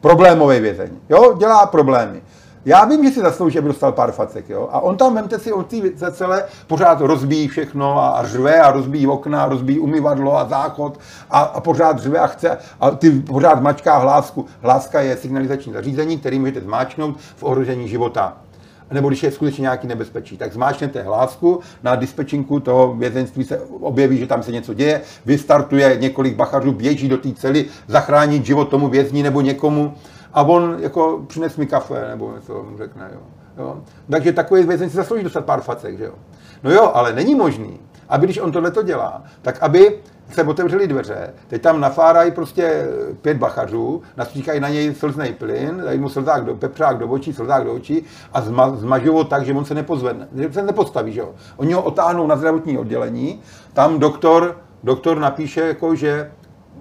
Problémový vězeň. Jo, dělá problémy. Já vím, že si zaslouží, aby dostal pár facek, jo. A on tam, vemte si, od té celé pořád rozbíjí všechno a, a řve a rozbíjí okna, a rozbíjí umyvadlo a záchod a, a pořád řve a chce a ty pořád mačká hlásku. Hláska je signalizační zařízení, který můžete zmáčknout v ohrožení života nebo když je skutečně nějaký nebezpečí, tak zmáčknete hlásku, na dispečinku toho vězenství se objeví, že tam se něco děje, vystartuje několik bachařů, běží do té cely, zachránit život tomu vězni nebo někomu a on jako přines mi kafe, nebo něco mu řekne, jo. jo. Takže takový vězeň si zaslouží dostat pár facek, že jo. No jo, ale není možný, aby když on tohle to dělá, tak aby se otevřely dveře, teď tam nafárají prostě pět bachařů, nastříkají na něj slzný plyn, dají mu slzák do, pepřák do očí, slzák do očí a zma, zmažou ho tak, že on se nepozvedne, že se nepostaví, že jo. Oni ho otáhnou na zdravotní oddělení, tam doktor, doktor napíše, jako, že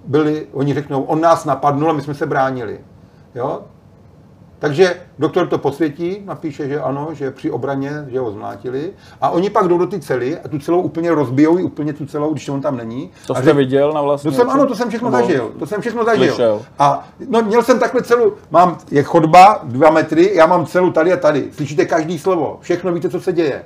byli, oni řeknou, on nás napadnul a my jsme se bránili. Jo? Takže doktor to posvětí, napíše, že ano, že při obraně, že ho zmlátili. A oni pak jdou do ty cely a tu celou úplně rozbijou, úplně tu celou, když on tam není. To a jste viděl na vlastní to jsem, ano, to jsem všechno Nebo zažil. To jsem všechno zažil. slyšel? A no, měl jsem takhle celou, mám, je chodba, dva metry, já mám celu tady a tady. Slyšíte každý slovo, všechno víte, co se děje.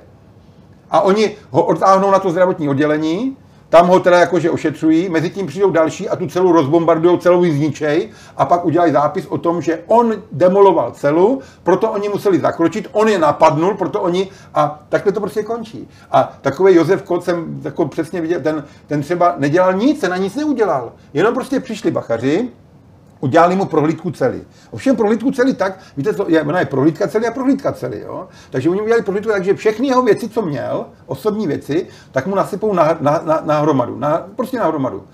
A oni ho odtáhnou na to zdravotní oddělení, tam ho teda jakože ošetřují, mezi tím přijdou další a tu celou rozbombardují, celou ji zničej a pak udělají zápis o tom, že on demoloval celu, proto oni museli zakročit, on je napadnul, proto oni a takhle to prostě končí. A takový Josef Kot jsem jako přesně viděl, ten, ten třeba nedělal nic, ten na nic neudělal. Jenom prostě přišli bachaři, udělali mu prohlídku cely. Ovšem prohlídku cely tak, víte, co, je, ona je prohlídka cely a prohlídka cely, jo? Takže oni udělali prohlídku tak, že všechny jeho věci, co měl, osobní věci, tak mu nasypou na, na, na, na hromadu, na, prostě na hromadu.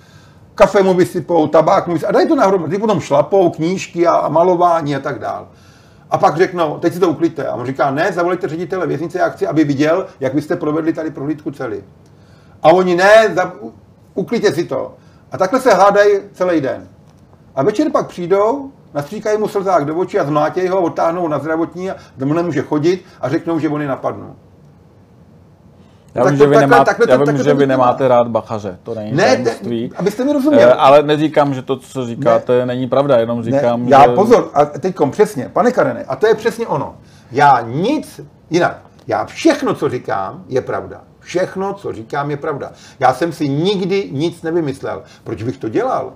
Kafe mu vysypou, tabák mu vysypou, a dají to na hromadu. Ty potom šlapou, knížky a, a malování a tak dál. A pak řeknou, teď si to uklidte. A on říká, ne, zavolejte ředitele věznice, já chci, aby viděl, jak vy jste provedli tady prohlídku cely. A oni, ne, za, uklidte si to. A takhle se hádají celý den. A večer pak přijdou, nastříkají mu slzák do očí a zmlátějí ho, odtáhnou na zdravotní a nemůže chodit a řeknou, že oni napadnou. Já vím, že vy, nemáte, takhle já vím, takhle že vy nemáte rád bachaře, to není Ne, tajemství. ne, abyste mi Eh, rozuměli. Ale neříkám, že to, co říkáte, není pravda, jenom říkám, ne, já že... pozor, a teďkom přesně, pane Karene, a to je přesně ono. Já nic jinak. Já všechno, co říkám, je pravda. Všechno, co říkám, je pravda. Já jsem si nikdy nic nevymyslel. Proč bych to dělal?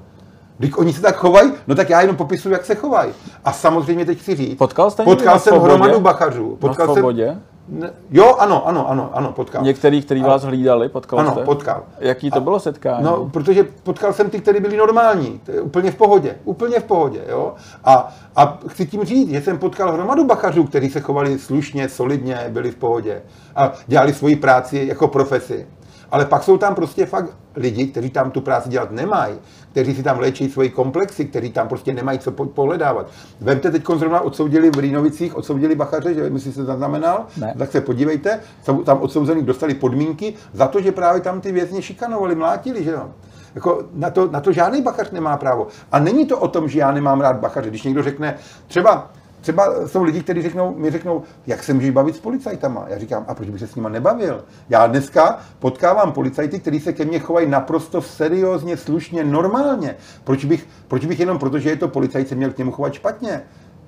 Když oni se tak chovají, no tak já jenom popisuju, jak se chovají. A samozřejmě teď chci říct, Potkal jste potkal na jsem svobodě? hromadu bachařů. Na Potkal jsem, svobodě? Ne, jo, ano, ano, ano, ano, potkal. Některý, který vás hlídali, potkal Ano, jste? potkal. Jaký to bylo setkání? No, protože potkal jsem ty, kteří byli normální, to je úplně v pohodě, úplně v pohodě, jo. A, a chci tím říct, že jsem potkal hromadu bachařů, kteří se chovali slušně, solidně, byli v pohodě a dělali svoji práci jako profesi. Ale pak jsou tam prostě fakt lidi, kteří tam tu práci dělat nemají, kteří si tam léčí svoji komplexy, kteří tam prostě nemají co po- pohledávat. Vemte teď zrovna odsoudili v Rýnovicích, odsoudili bachaře, že jestli jste zaznamenal, Ne. tak se podívejte, jsou tam odsouzený dostali podmínky za to, že právě tam ty vězně šikanovali, mlátili, že jo. Jako na, to, na to žádný bachař nemá právo. A není to o tom, že já nemám rád bachaře. Když někdo řekne, třeba, třeba jsou lidi, kteří řeknou, mi řeknou, jak se můžeš bavit s policajtama. Já říkám, a proč bych se s nima nebavil? Já dneska potkávám policajty, kteří se ke mně chovají naprosto seriózně, slušně, normálně. Proč bych, proč bych jenom proto, že je to policajt, se měl k němu chovat špatně?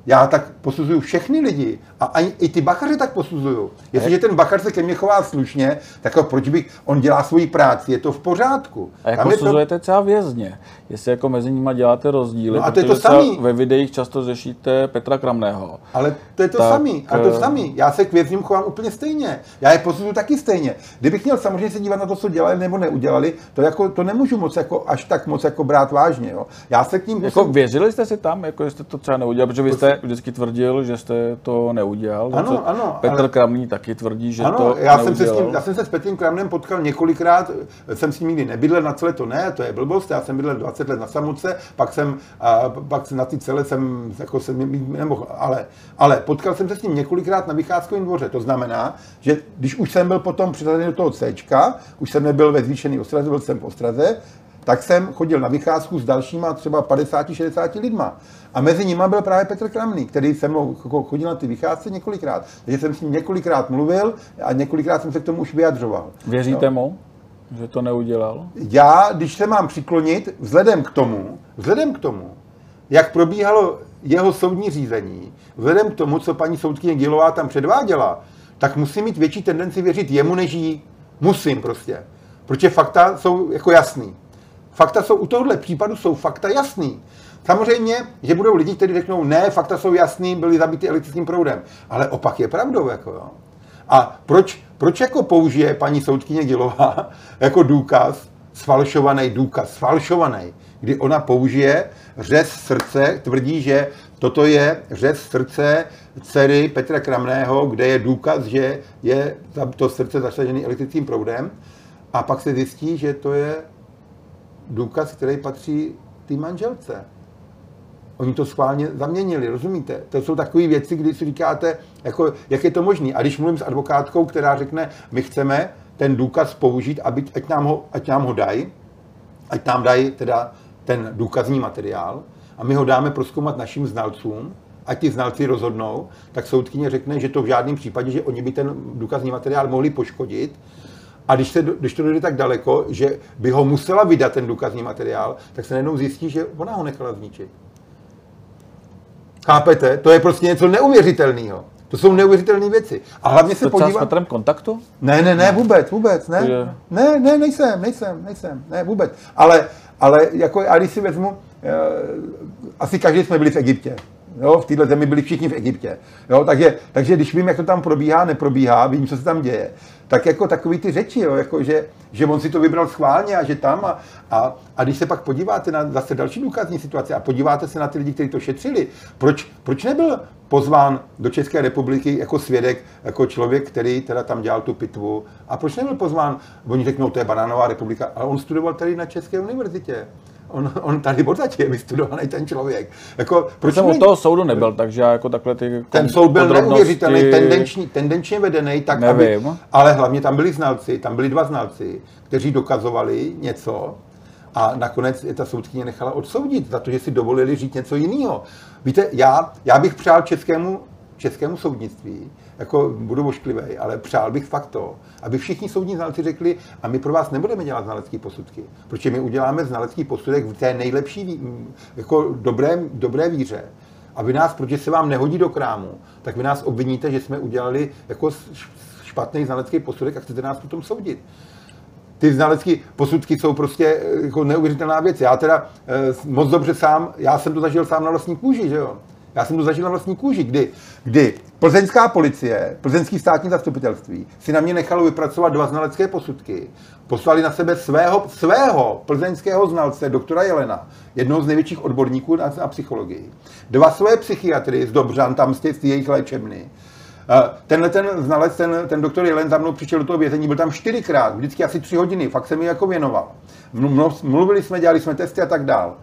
Já tak posuzuju všechny lidi a ani, i ty bachaře tak posuzuju. Jestliže ten bachař se ke mně chová slušně, tak ho, proč bych, on dělá svoji práci, je to v pořádku. A jak Tam je to- posuzujete třeba vězně? Jestli jako mezi nimi děláte rozdíly, No a to je to samý. ve videích často řešíte Petra Kramného. Ale to je to Tak, samý. A to eh, samý. Já se k vězňům chovám úplně stejně. Já je posuzuju taky stejně. Kdybych měl samozřejmě se dívat na to, co dělali nebo neudělali, to, jako, to nemůžu moc jako, až tak moc jako brát vážně. Jo. Já se k ním Jako musím... věřili jste si tam, jako jste to třeba neudělal, protože vy jste vždycky tvrdil, že jste to neudělal. Ano, ano, Petr ale- Kramný taky tvrdí, že Ano, to já jsem, se s neudělal. tím, já jsem se s Petrem Kramnem potkal několikrát, jsem s ním nikdy nebydlel, na celé to ne, to je blbost, já jsem bydlel 20 let na samotce, pak jsem, a, pak na ty celé jsem, jako jsem nemohl, ale, ale potkal jsem se s ním několikrát na Vycházkovém dvoře, to znamená, že když už jsem byl potom přitažený do toho C, už jsem nebyl ve zvýšený ostraze, byl jsem v ostraze, tak jsem chodil na vycházku s dalšíma třeba 50-60 lidma. A mezi nimi byl právě Petr Kramný, který se mnou chodil na ty vycházce několikrát. Takže jsem s ním několikrát mluvil a několikrát jsem se k tomu už vyjadřoval. Věříte Jo. mu, že to neudělal? Já, když se mám přiklonit, vzhledem k tomu, vzhledem k tomu, jak probíhalo jeho soudní řízení, vzhledem k tomu, co paní soudkyně Gilová tam předváděla, tak musím mít větší tendenci věřit jemu než jí. Musím prostě. Protože fakta jsou jako jasný. Fakta jsou, u tohohle případu jsou fakta jasný. Samozřejmě, že budou lidi, kteří řeknou, ne, fakta jsou jasný, byli zabiti elektrickým proudem. Ale opak je pravdou. Jako, jo. A proč, proč jako použije paní soudkyně Gilová jako důkaz, sfalšovaný důkaz, sfalšovaný, kdy ona použije řez srdce, tvrdí, že toto je řez srdce dcery Petra Kramného, kde je důkaz, že je to srdce zasažený elektrickým proudem a pak se zjistí, že to je důkaz, který patří té manželce. Oni to schválně zaměnili, rozumíte? To jsou takové věci, kdy si říkáte, jako, jak je to možné. A když mluvím s advokátkou, která řekne, my chceme ten důkaz použít, aby, ať, nám ho, ať nám ho dají, ať nám dají teda ten důkazní materiál a my ho dáme proskoumat našim znalcům, ať ti znalci rozhodnou, tak soudkyně řekne, že to v žádném případě, že oni by ten důkazní materiál mohli poškodit, a když, se, když to dojde tak daleko, že by ho musela vydat ten důkazní materiál, tak se najednou zjistí, že ona ho nechala zničit. Chápete? To je prostě něco neuvěřitelného. To jsou neuvěřitelné věci. A hlavně se podívat... s kontaktu? Ne, ne, ne, vůbec, vůbec, ne. Je... Ne, ne, nejsem, nejsem, nejsem, ne, vůbec. Ale, ale jako, a když si vezmu, uh, asi každý jsme byli v Egyptě. Jo, v této zemi byli všichni v Egyptě. Jo, takže, takže když vím, jak to tam probíhá, neprobíhá, vím, co se tam děje, tak jako takový ty řeči, jo, jako že, že on si to vybral schválně a že tam a, a, a když se pak podíváte na zase další důkazní situace a podíváte se na ty lidi, kteří to šetřili, proč, proč nebyl pozván do České republiky jako svědek, jako člověk, který teda tam dělal tu pitvu a proč nebyl pozván, oni řeknou, to je banánová republika, ale on studoval tady na České univerzitě. On, on tady odsaď je vystudovaný ten člověk. Jako, proč jsem u toho soudu nebyl, takže jako takhle ty Ten soud byl neuvěřitelný, tendenční, tendenčně vedený, tak Nevím. Aby, ale hlavně tam byli znalci, tam byli dva znalci, kteří dokazovali něco a nakonec je ta soudkyně nechala odsoudit za to, že si dovolili říct něco jiného. Víte, já, já bych přál českému, českému soudnictví, jako budu ošklivý, ale přál bych fakt to, aby všichni soudní znalci řekli, a my pro vás nebudeme dělat znalecké posudky, protože my uděláme znalecký posudek v té nejlepší, jako dobré, dobré víře. A vy nás, protože se vám nehodí do krámu, tak vy nás obviníte, že jsme udělali jako špatný znalecký posudek a chcete nás potom soudit ty znalecké posudky jsou prostě eh, jako neuvěřitelná věc. Já teda eh, moc dobře sám, já jsem to zažil sám na vlastní kůži, že jo. Já jsem to zažil na vlastní kůži, kdy, kdy plzeňská policie, plzeňský státní zastupitelství si na mě nechalo vypracovat dva znalecké posudky. Poslali na sebe svého, svého plzeňského znalce, doktora Jelena, jednoho z největších odborníků na, na psychologii. Dva své psychiatry z Dobřan, tam z jejich léčebny. Tenhle ten znalec, ten, ten doktor Jelen za mnou přišel do toho vězení, byl tam čtyřikrát, vždycky asi tři hodiny, fakt se mi jako věnoval. Mluvili jsme, dělali jsme testy a tak dál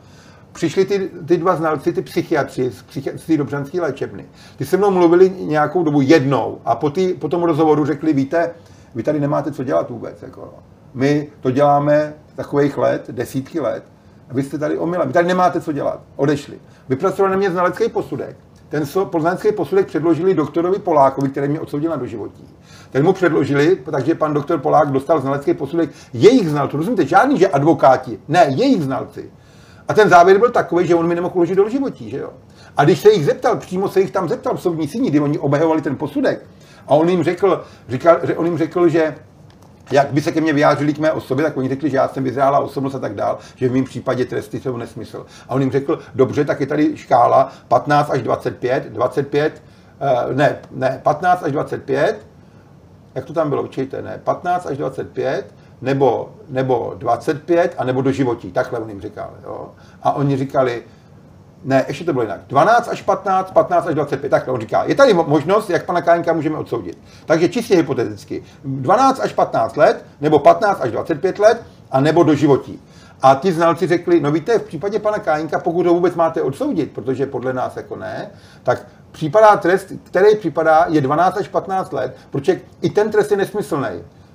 přišli ty, ty dva znalci, ty psychiatři z, z té dobřanské léčebny. Ty se mnou mluvili nějakou dobu jednou a po, tý, po tom rozhovoru řekli, víte, vy tady nemáte co dělat vůbec. Jako. My to děláme takových let, desítky let, a vy jste tady omylem, vy tady nemáte co dělat. Odešli. Vypracovali na mě znalecký posudek. Ten poznanský posudek předložili doktorovi Polákovi, který mě odsoudil na doživotí. Ten mu předložili, takže pan doktor Polák dostal znalecký posudek jejich znalců. Rozumíte, žádný, že advokáti, ne, jejich znalci. A ten závěr byl takový, že on mi nemohl uložit do životí, že jo. A když se jich zeptal, přímo se jich tam zeptal v soudní síni, kdy oni obhajovali ten posudek, a on jim řekl, říkal, on jim řekl, že jak by se ke mně vyjádřili k mé osobě, tak oni řekli, že já jsem vyzrála osobnost a tak dál, že v mém případě tresty jsou nesmysl. A on jim řekl, dobře, tak je tady škála 15 až 25, 25, uh, ne, ne, 15 až 25, jak to tam bylo, učejte, ne, 15 až 25, nebo, nebo 25, a nebo do životí. Takhle on jim říkal. Jo. A oni říkali, ne, ještě to bylo jinak. 12 až 15, 15 až 25. Takhle on říká, je tady možnost, jak pana Káňka můžeme odsoudit. Takže čistě hypoteticky. 12 až 15 let, nebo 15 až 25 let, a nebo do životí. A ti znalci řekli, no víte, v případě pana Kájinka, pokud ho vůbec máte odsoudit, protože podle nás jako ne, tak případá trest, který připadá, je 12 až 15 let, protože i ten trest je nesmyslný.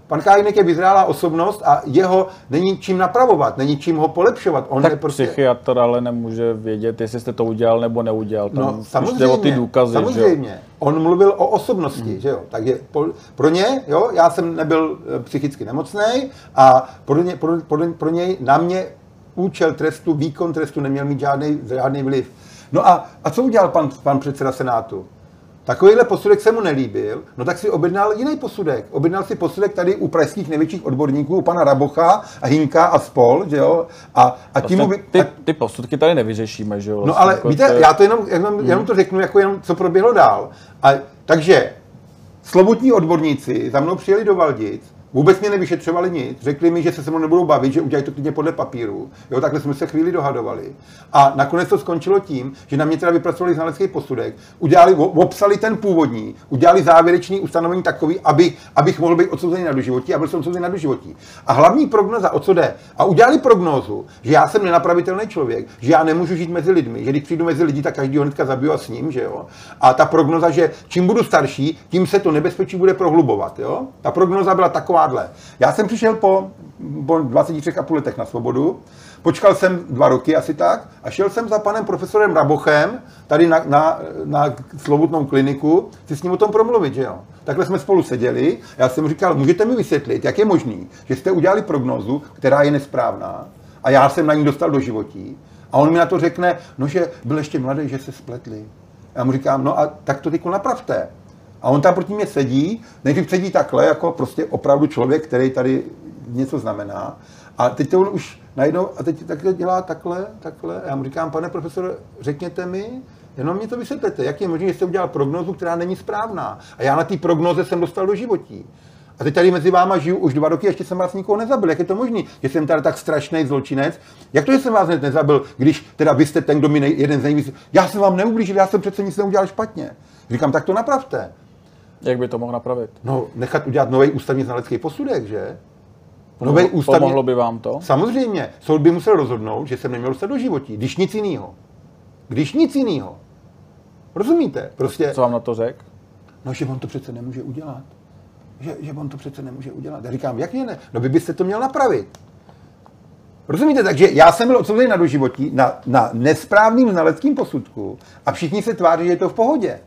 Pan Kájinek je vyzrálá osobnost a jeho není čím napravovat, není čím ho polepšovat. On tak je prostě... psychiatr ale nemůže vědět, jestli jste to udělal nebo neudělal. Tam no, samozřejmě, o ty důkazy. Samozřejmě. Že? On mluvil o osobnosti, hmm. že jo. Takže pro ně, jo, já jsem nebyl eh, psychicky nemocný a pro, ně, pro, pro, pro něj, na mě účel trestu, výkon trestu neměl mít žádný, žádný vliv. No a, a co udělal pan, pan předseda Senátu? Takovýhle posudek se mu nelíbil, no tak si objednal jiný posudek. Objednal si posudek tady u pražských největších odborníků, u pana Rabocha a Hinka a spol, že jo? A, a tím vlastně by, ty, ty posudky tady nevyřešíme, že jo? No ale jako víte, to... já to jenom, jenom, hmm. jenom to řeknu, jako jenom, co proběhlo dál. A, takže slovutní odborníci za mnou přijeli do Valdic, Vůbec mě nevyšetřovali nic, řekli mi, že se se mnou nebudou bavit, že udělají to klidně podle papíru. Jo, takhle jsme se chvíli dohadovali. A nakonec to skončilo tím, že na mě teda vypracovali znalecký posudek, udělali, obsali ten původní, udělali závěrečný ustanovení takový, aby, abych mohl být odsouzený na doživotí a byl jsem odsouzený na doživotí. A hlavní prognoza, o co jde? A udělali prognózu, že já jsem nenapravitelný člověk, že já nemůžu žít mezi lidmi, že když přijdu mezi lidi, tak každý hnedka zabiju a s ním, že jo. A ta prognoza, že čím budu starší, tím se to nebezpečí bude prohlubovat, jo. Ta prognoza byla taková takováhle. Já jsem přišel po, po 23,5 letech na svobodu, počkal jsem dva roky asi tak a šel jsem za panem profesorem Rabochem tady na, na, na slovutnou kliniku si s ním o tom promluvit, že jo. Takhle jsme spolu seděli, já jsem mu říkal, můžete mi vysvětlit, jak je možný, že jste udělali prognózu, která je nesprávná a já jsem na ní dostal do životí a on mi na to řekne, no že byl ještě mladý, že se spletli. Já mu říkám, no a tak to teď napravte. A on tam proti mě sedí, nejdřív sedí takhle, jako prostě opravdu člověk, který tady něco znamená. A teď to on už najednou, a teď takhle dělá takhle, takhle. A já mu říkám, pane profesor, řekněte mi, jenom mě to vysvětlete, jak je možné, že jste udělal prognozu, která není správná. A já na té prognoze jsem dostal do životí. A teď tady mezi váma žiju už dva roky, ještě jsem vás nikoho nezabil. Jak je to možné, že jsem tady tak strašný zločinec? Jak to, že jsem vás hned nezabil, když teda vy jste ten, kdo mi nej, jeden z nejvíc... Já jsem vám neublížil, já jsem přece nic neudělal špatně. Říkám, tak to napravte. Jak by to mohl napravit? No, nechat udělat nový ústavní znalecký posudek, že? Nový ústavní... Pomohlo by vám to? Samozřejmě. Soud by musel rozhodnout, že jsem neměl dostat do životí, když nic jiného. Když nic jiného. Rozumíte? Prostě... Co vám na to řekl? No, že on to přece nemůže udělat. Že, že on to přece nemůže udělat. Já říkám, jak je ne? No vy byste to měl napravit. Rozumíte? Takže já jsem byl odsouzený na doživotí na, na nesprávným znaleckým posudku a všichni se tváří, že je to v pohodě.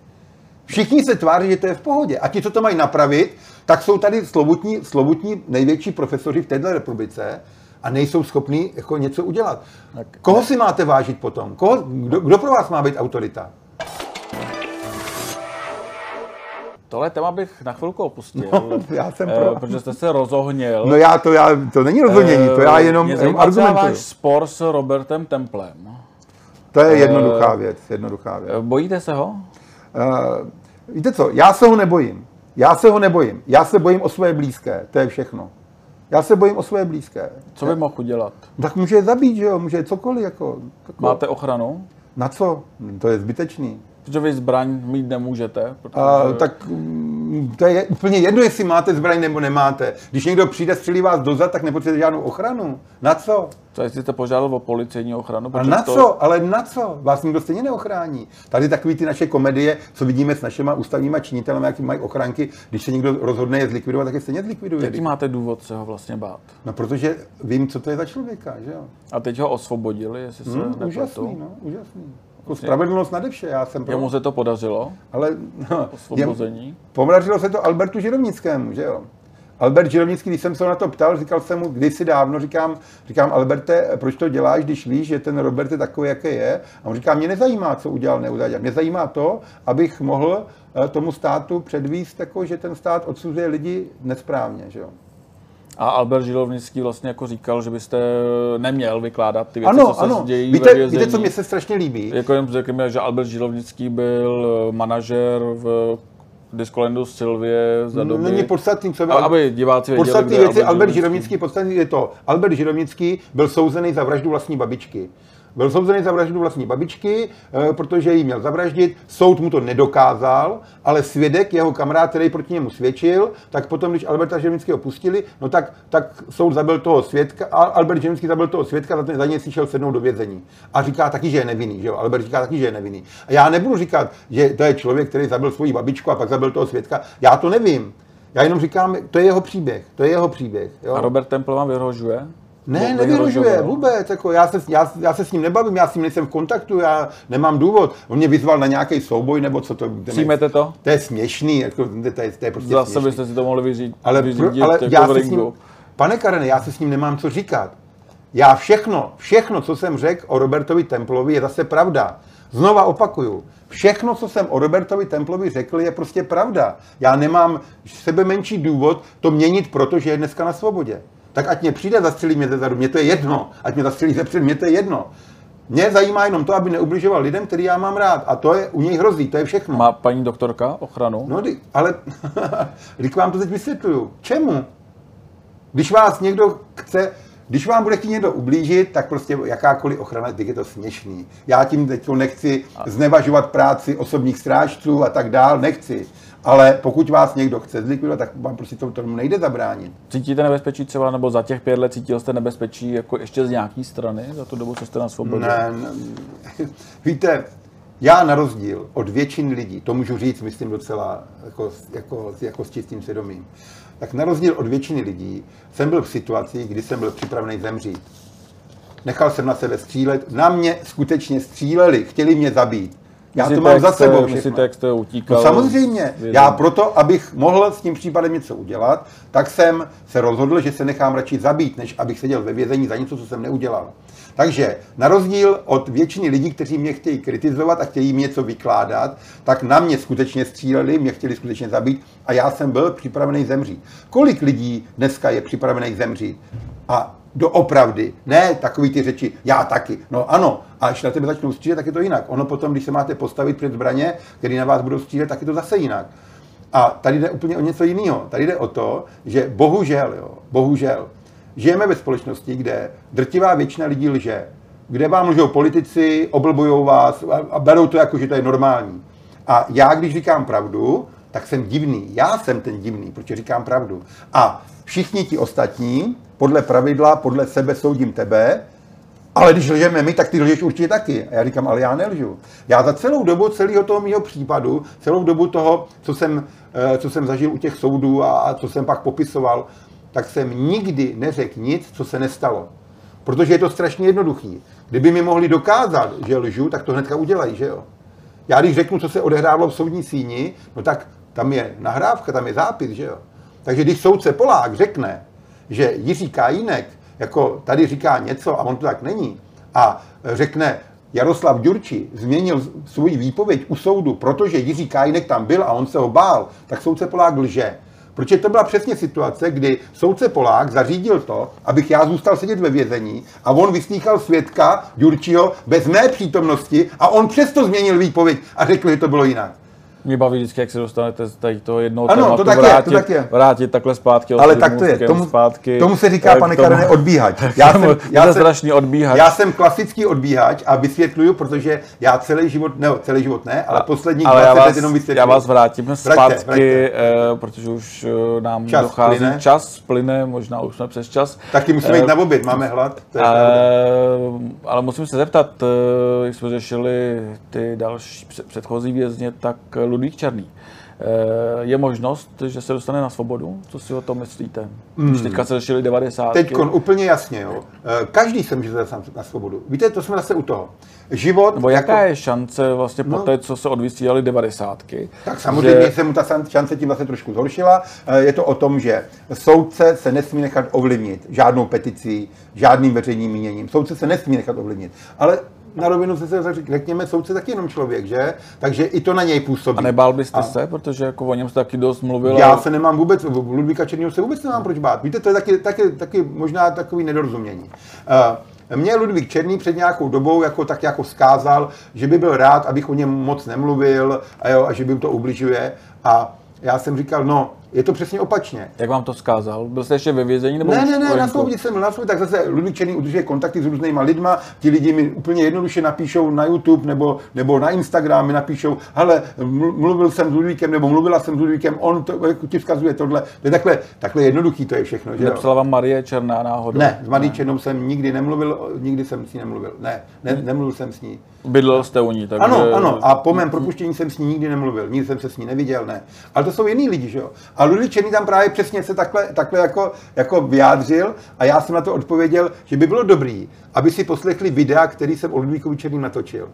Všichni se tváří, že to je v pohodě. A ti, co to mají napravit, tak jsou tady slovutní, slovutní největší profesoři v této republice a nejsou schopní jako něco udělat. Tak, Koho si máte vážit potom? Koho, kdo, kdo pro vás má být autorita? Tohle téma bych na chvilku opustil. No, já jsem pro. Eh, protože jste se rozohnil. No já to, já, to není rozohnění, to já jenom, jenom argumentuji. váš spor s Robertem Templem. To je jednoduchá eh, věc, jednoduchá věc. Bojíte se ho? Uh, víte co, já se ho nebojím. Já se ho nebojím. Já se bojím o své blízké, to je všechno. Já se bojím o své blízké. Co by mohl udělat? Tak může je zabít, že jo, může cokoliv. Jako, jako. Máte ochranu? Na co? To je zbytečný. Protože vy zbraň mít nemůžete. Protože... A, tak mm, to je úplně jedno, jestli máte zbraň nebo nemáte. Když někdo přijde, střelí vás dozad, tak nepotřebujete žádnou ochranu. Na co? Co jestli jste požádal o policejní ochranu? A na to... co? Ale na co? Vás nikdo stejně neochrání. Tady takový ty naše komedie, co vidíme s našimi ústavníma činitelemi, jaký mají ochranky, když se někdo rozhodne je zlikvidovat, tak je stejně zlikviduje. Jaký máte důvod se ho vlastně bát? No, protože vím, co to je za člověka, že jo? A teď ho osvobodili, jestli se hmm, Úžasný, no, úžasný. Jako spravedlnost nade vše, já jsem pro. Jemu se to podařilo? Ale no, Osvobození? Podařilo se to Albertu Žirovnickému, že jo? Albert Žirovnický, když jsem se na to ptal, říkal jsem mu kdysi dávno, říkám, říkám, Alberte, proč to děláš, když víš, že ten Robert je takový, jaký je? A on říká, mě nezajímá, co udělal, neudělal. Mě zajímá to, abych mohl eh, tomu státu předvíst, jako, že ten stát odsuzuje lidi nesprávně. Že jo? A Albert Žilovnický vlastně jako říkal, že byste neměl vykládat ty věci, ano, co se ano. dějí víte, ve víte, co mě se strašně líbí? Jako jen řekněme, že Albert Žilovnický byl manažer v Discolandu Silvie za doby... Není podstatný, co byl... Aby diváci věděli, Podstatný věci Albert Žirovnický, podstatný je to, Albert Žirovnický byl souzený za vraždu vlastní babičky. Byl souzený za vraždu vlastní babičky, eh, protože jí měl zavraždit. Soud mu to nedokázal, ale svědek, jeho kamarád, který proti němu svědčil, tak potom, když Alberta Želvinského pustili, no tak, tak soud zabil toho svědka, Albert Želvinský zabil toho svědka, za, za něj si šel sednout do vězení. A říká taky, že je nevinný, že jo? Albert říká taky, že je nevinný. A já nebudu říkat, že to je člověk, který zabil svoji babičku a pak zabil toho svědka. Já to nevím. Já jenom říkám, to je jeho příběh. To je jeho příběh. Jo? A Robert Temple vám vyhrožuje? Ne, nevyhrožuje vůbec. Jako já, se, já, já se s ním nebavím, já s ním nejsem v kontaktu, já nemám důvod. On mě vyzval na nějaký souboj nebo co to. Přijmete to? To je směšný, jako, to, je, to je prostě Zase směšný. byste si to mohli vyřídit. Ale, vyřídit ale jako já se s ním, pane Karene, já se s ním nemám co říkat. Já všechno, všechno, co jsem řekl o Robertovi Templovi, je zase pravda. Znova opakuju, všechno, co jsem o Robertovi Templovi řekl, je prostě pravda. Já nemám sebe menší důvod to měnit, protože je dneska na svobodě tak ať mě přijde, zastřelí mě zezadu, mě to je jedno, ať mě zastřelí zepřed, mě to je jedno. Mě zajímá jenom to, aby neubližoval lidem, který já mám rád. A to je u něj hrozí, to je všechno. Má paní doktorka ochranu? No, ale když vám to teď vysvětluju. Čemu? Když vás někdo chce, když vám bude chtít někdo ublížit, tak prostě jakákoliv ochrana, teď je to směšný. Já tím teď nechci znevažovat práci osobních strážců a tak dál, nechci. Ale pokud vás někdo chce zlikvidovat, tak vám prostě tomu, tomu nejde zabránit. Cítíte nebezpečí třeba, nebo za těch pět let cítil jste nebezpečí jako ještě z nějaké strany za tu dobu, co jste na svobodě? Ne, ne, víte, já na rozdíl od většiny lidí, to můžu říct, myslím docela jako, jako, jako s čistým svědomím, tak na rozdíl od většiny lidí jsem byl v situaci, kdy jsem byl připravený zemřít. Nechal jsem na sebe střílet, na mě skutečně stříleli, chtěli mě zabít. Já to mám za sebou všechno. Jak jste utíkal? No samozřejmě. Já proto, abych mohl s tím případem něco udělat, tak jsem se rozhodl, že se nechám radši zabít, než abych seděl ve vězení za něco, co jsem neudělal. Takže na rozdíl od většiny lidí, kteří mě chtějí kritizovat a chtějí mi něco vykládat, tak na mě skutečně stříleli, mě chtěli skutečně zabít a já jsem byl připravený zemřít. Kolik lidí dneska je připravených zemřít? A doopravdy, ne takový ty řeči, já taky. No ano, a až na tebe začnou střílet, tak je to jinak. Ono potom, když se máte postavit před zbraně, které na vás budou střílet, tak je to zase jinak. A tady jde úplně o něco jiného. Tady jde o to, že bohužel, jo, bohužel, žijeme ve společnosti, kde drtivá většina lidí lže, kde vám lžou politici, oblbujou vás a berou to jako, že to je normální. A já, když říkám pravdu, tak jsem divný. Já jsem ten divný, protože říkám pravdu. A všichni ti ostatní, podle pravidla, podle sebe soudím tebe, ale když lžeme my, tak ty lžeš určitě taky. A já říkám, ale já nelžu. Já za celou dobu celého toho mého případu, celou dobu toho, co jsem, eh, co jsem zažil u těch soudů a, co jsem pak popisoval, tak jsem nikdy neřekl nic, co se nestalo. Protože je to strašně jednoduchý. Kdyby mi mohli dokázat, že lžu, tak to hnedka udělají, že jo? Já když řeknu, co se odehrávalo v soudní síni, no tak tam je nahrávka, tam je zápis, že jo? Takže když soudce Polák řekne, že Jiří Kajínek jako tady říká něco a on to tak není a řekne, Jaroslav Ďurči změnil svůj výpověď u soudu, protože Jiří Kajínek tam byl a on se ho bál, tak soudce Polák lže. Protože to byla přesně situace, kdy soudce Polák zařídil to, abych já zůstal sedět ve vězení a on vyslýchal svědka Ďurčiho bez mé přítomnosti a on přesto změnil výpověď a řekl, že to bylo jinak. Mě baví vždycky, jak se dostanete z tady toho jednoho Ano, tématu, to tak je, to vrátit, tak je. vrátit takhle zpátky. Ale tak to je. Tomu, zpátky, tomu se říká, eh, pane tomu- Karene, odbíhač. Já Já jsem, já, jsem, strašný odbíhač. já jsem klasický odbíhač a vysvětluju, protože já celý život, ne, celý život ne, ale posledních ale já 20 let vás, jenom vysvětluju. já vás vrátím zpátky, Vraťte, vraťte. eh, protože už eh, nám Čas dochází plyne. čas, plyne, možná už jsme přes čas. Taky musíme Eh, jít na oběd, máme hlad. To je Eh, ale musím se zeptat, eh, jak jsme řešili ty další před- předchozí vězně, tak eh, Ludvík Černý. Eh, Je možnost, že se dostane na svobodu? Co si o tom myslíte? Když teďka se řešili 90. Teď úplně jasně, jo. Eh, Každý se může dostat na svobodu. Víte, to jsme zase u toho. Život... Nebo jaká jako- je šance vlastně po No. té, co se odvysílali 90. Tak samozřejmě že, se mu ta šance tím zase trošku zhoršila. Eh, Je to o tom, že soudce se nesmí nechat ovlivnit žádnou peticí, žádným veřejným míněním. Soudce se nesmí nechat ovlivnit. Ale na rovinu se, se řekněme, soudce taky jenom člověk, že? Takže i to na něj působí. A nebál byste A- se, protože jako o něm se taky dost mluvilo. Já se nemám vůbec, Ludvíka Černýho se vůbec nemám proč bát. Víte, to je taky, taky, taky možná takový nedorozumění. Uh, mě Ludvík Černý před nějakou dobou jako tak jako vzkázal, že by byl rád, abych o něm moc nemluvil a, jo, a že by mu to ubližuje. A já jsem říkal, no, je to přesně opačně. Jak vám to vzkázal? Byl jste ještě ve vězení? Nebo Ne, ne, ne, na svobodě jsem na svobodě, tak zase Ludvík Černý udržuje kontakty s různýma lidma, ti lidi mi úplně jednoduše napíšou na YouTube nebo, nebo na Instagram, mi napíšou, hele, mlu- mluvil jsem s Ludvíkem, nebo mluvila jsem s Ludvíkem, on to, ti vzkazuje tohle. To je takhle, takhle jednoduchý to je všechno, že jo? Nepsala vám Marie Černá náhodou? Ne, s Marí Černou jsem nikdy nemluvil, nikdy jsem s ní nemluvil. Ne, ne nemluvil jsem s ní. Bydlel jste u ní, takže... Ano, ano, a po mém propuštění jsem s ní nikdy nemluvil, nikdy jsem se s ní neviděl, ne. Ale to jsou jiní lidi, že jo. A Ludvík Černý tam právě přesně se takhle, takhle jako, jako vyjádřil a já jsem na to odpověděl, že by bylo dobrý, aby si poslechli videa, který jsem o Ludvíkovi Černým natočil.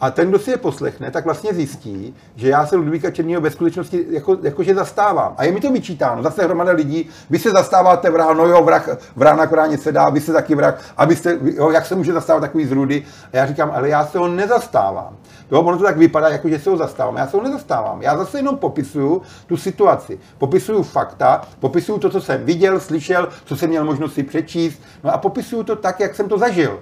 A ten, kdo si je poslechne, tak vlastně zjistí, že já se Ludvíka Černého ve skutečnosti jako, jakože zastávám. A je mi to vyčítáno. Zase hromada lidí, vy se zastáváte vraha, no jo, vrah, vrah na koráně se dá, vy se taky vrah, abyste, jo, jak se může zastávat takový zrudy. A já říkám, ale já se ho nezastávám. Jo, ono to tak vypadá, jako že se ho zastávám. Já se ho nezastávám. Já zase jenom popisuju tu situaci. Popisuju fakta, popisuju to, co jsem viděl, slyšel, co jsem měl možnost si přečíst. No a popisuju to tak, jak jsem to zažil.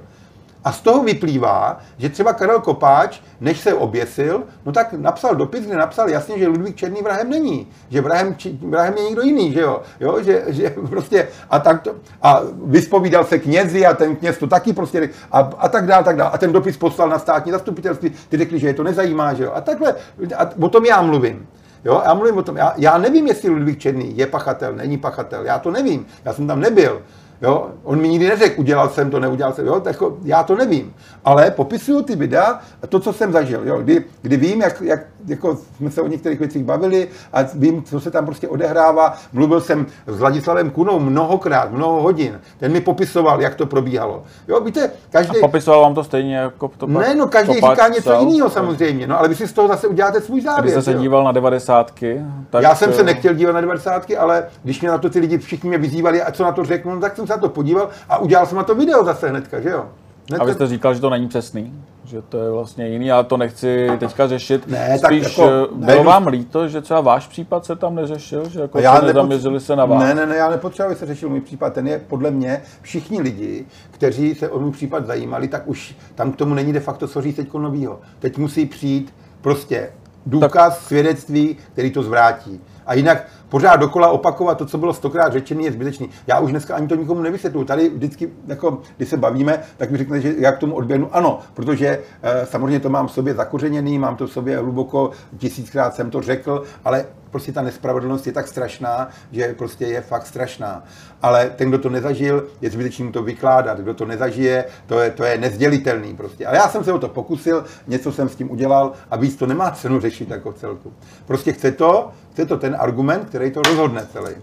A z toho vyplývá, že třeba Karel Kopáč, než se oběsil, no tak napsal dopis, kde napsal jasně, že Ludvík Černý vrahem není, že vrahem, či- vrahem je někdo jiný, že jo, jo že, že prostě a tak to, a vyspovídal se knězi a ten kněz to taky prostě a, a tak dál, tak dál. A ten dopis poslal na státní zastupitelství, ty řekli, že je to nezajímá, že jo, a takhle, a o tom já mluvím. Jo, já mluvím o tom, já, já nevím, jestli Ludvík Černý je pachatel, není pachatel, já to nevím, já jsem tam nebyl. Jo? On mi nikdy neřekl, udělal jsem to, neudělal jsem, jo? Jako, já to nevím. Ale popisuju ty videa to, co jsem zažil. Jo? Kdy, kdy vím, jak, jak jako jsme se o některých věcech bavili a vím, co se tam prostě odehrává. Mluvil jsem s Vladislavem Kunou mnohokrát, mnoho hodin. Ten mi popisoval, jak to probíhalo. Jo, víte, každý... A popisoval vám to stejně jako to Ne, no každý to říká něco jiného samozřejmě, no ale vy si z toho zase uděláte svůj závěr. Když jste se díval na devadesátky, tak... Já jsem se eh, nechtěl dívat na devadesátky, ale když mě na to ty lidi všichni mě vyzývali, a co na to řeknu, no, tak jsem se na to podíval a udělal jsem na to video zase hnedka, že jo? Hnedka... A vy jste říkal, že to není přesný, že to je vlastně jiný, já to nechci teďka řešit. Ne, tak Spíš jako, eh, bylo najednou- vám líto, že třeba váš případ se tam neřešil, že jako A se nezaměřili se na vás? Ne, ne, ne, já nepotřebuji, aby se řešil můj případ. Ten je podle mě všichni lidi, kteří se o můj případ zajímali, tak už tam k tomu není de facto co říct teď novýho. Teď musí přijít prostě důkaz, tak. svědectví, který to zvrátí. A jinak pořád dokola opakovat to, co bylo stokrát řečené, je zbytečný. Já už dneska ani to nikomu nevysvětluji. Tady vždycky, jako, když se bavíme, tak mi řeknete, že já k tomu odběhnu. Ano, protože eh, samozřejmě to mám v sobě zakořeněný, mám to v sobě hluboko, tisíckrát jsem to řekl, ale prostě ta nespravedlnost je tak strašná, že prostě je fakt strašná. Ale ten, kdo to nezažil, je zbytečný to vykládat. Kdo to nezažije, to je, to je nezdělitelný prostě. Ale já jsem se o to pokusil, něco jsem s tím udělal a víc to nemá cenu řešit jako celku. Prostě chce to, chce to ten argument, který to rozhodne celý.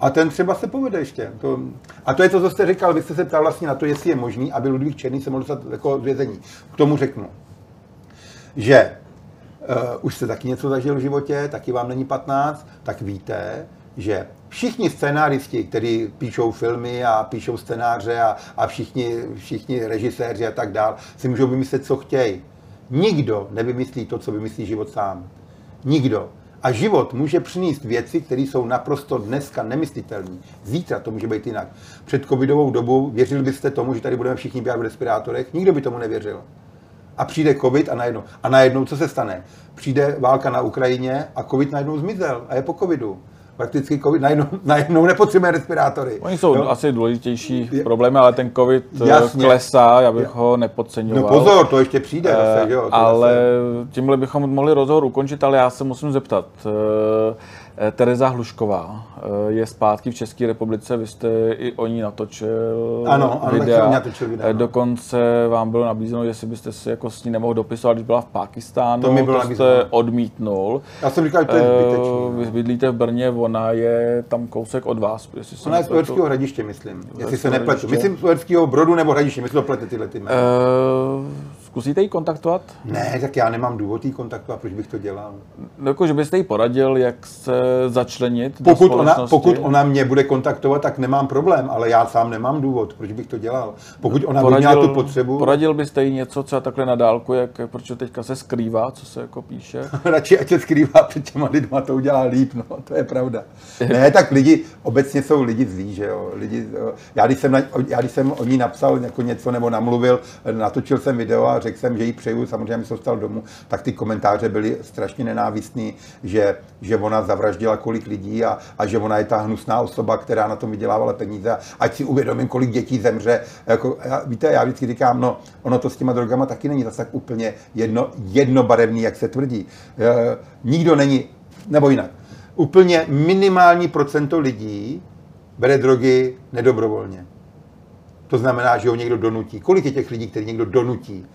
A ten třeba se povede ještě. To, a to je to, co jste říkal, vy jste se ptal vlastně na to, jestli je možný, aby Ludvík Černý se mohl dostat jako vězení. K tomu řeknu, že uh, už jste taky něco zažil v životě, taky vám není 15, tak víte, že všichni scénáristi, kteří píšou filmy a píšou scénáře a, a všichni, všichni režiséři a tak dál, si můžou vymyslet, co chtějí. Nikdo nevymyslí to, co vymyslí život sám. Nikdo. A život může přinést věci, které jsou naprosto dneska nemyslitelné. Zítra to může být jinak. Před covidovou dobu věřili byste tomu, že tady budeme všichni běhat v respirátorech? Nikdo by tomu nevěřil. A přijde covid a najednou. A najednou co se stane? Přijde válka na Ukrajině a covid najednou zmizel a je po covidu. Prakticky covid najednou, najednou nepotřebujeme respirátory. Oni jsou Jo? asi důležitější problémy, ale ten covid eh, Jasně. klesá, já bych ho nepodceňoval. No pozor, to ještě přijde zase, že jo? To ale zase- tímhle bychom mohli rozhovor ukončit, ale já se musím zeptat. Eh, Tereza Hlušková je zpátky v České republice, vy jste i o ní natočil Ano, ano, videa. natočil videa, no. Dokonce vám bylo nabízeno, jestli byste si jako s ní nemohl dopisovat, když byla v Pákistánu, To mi bylo jste nabízeno. odmítnul. Já jsem říkal, že to je zbytečný. no. Vy bydlíte v Brně, ona je tam kousek od vás. Jestli se Ona je z. Uherského hradiště, myslím. Jestli se nepletu. Myslím z Uherského brodu nebo hradiště, myslím, že plete tyhle ty jména. Eh, zkusíte ji kontaktovat? Ne, tak já nemám důvod jí kontaktovat, proč bych to dělal. No, Jako, že byste jí poradil, jak se začlenit do Pokud ona, společnosti? pokud ona mě bude kontaktovat, tak nemám problém, ale já sám nemám důvod, proč bych to dělal. Pokud ona by měla tu potřebu, poradil byste jí něco třeba takhle na dálku, jak, proč teďka se skrývá, co se jako píše? radši ať se skrývá před těma lidma, to udělá líp, no, to je pravda. Ne, tak lidi, obecně jsou lidi zlí, že jo. Lidi, já, když jsem na, já když jsem o ní napsal jako něco nebo namluvil, natočil jsem video a řekl jsem, že jí přeju, samozřejmě jsem se dostal domů, tak ty komentáře byly strašně nenávistný, že, že ona zavraždila kolik lidí a, a že ona je ta hnusná osoba, která na tom vydělávala peníze. A ať si uvědomím, kolik dětí zemře. Jako, já, víte, já vždycky říkám, no, ono to s těma drogama taky není zase tak úplně jedno, jednobarevný, jak se tvrdí. E, nikdo není, nebo jinak, úplně minimální procento lidí bere drogy nedobrovolně. To znamená, že ho někdo donutí. Kolik je těch lidí, který někdo donutí?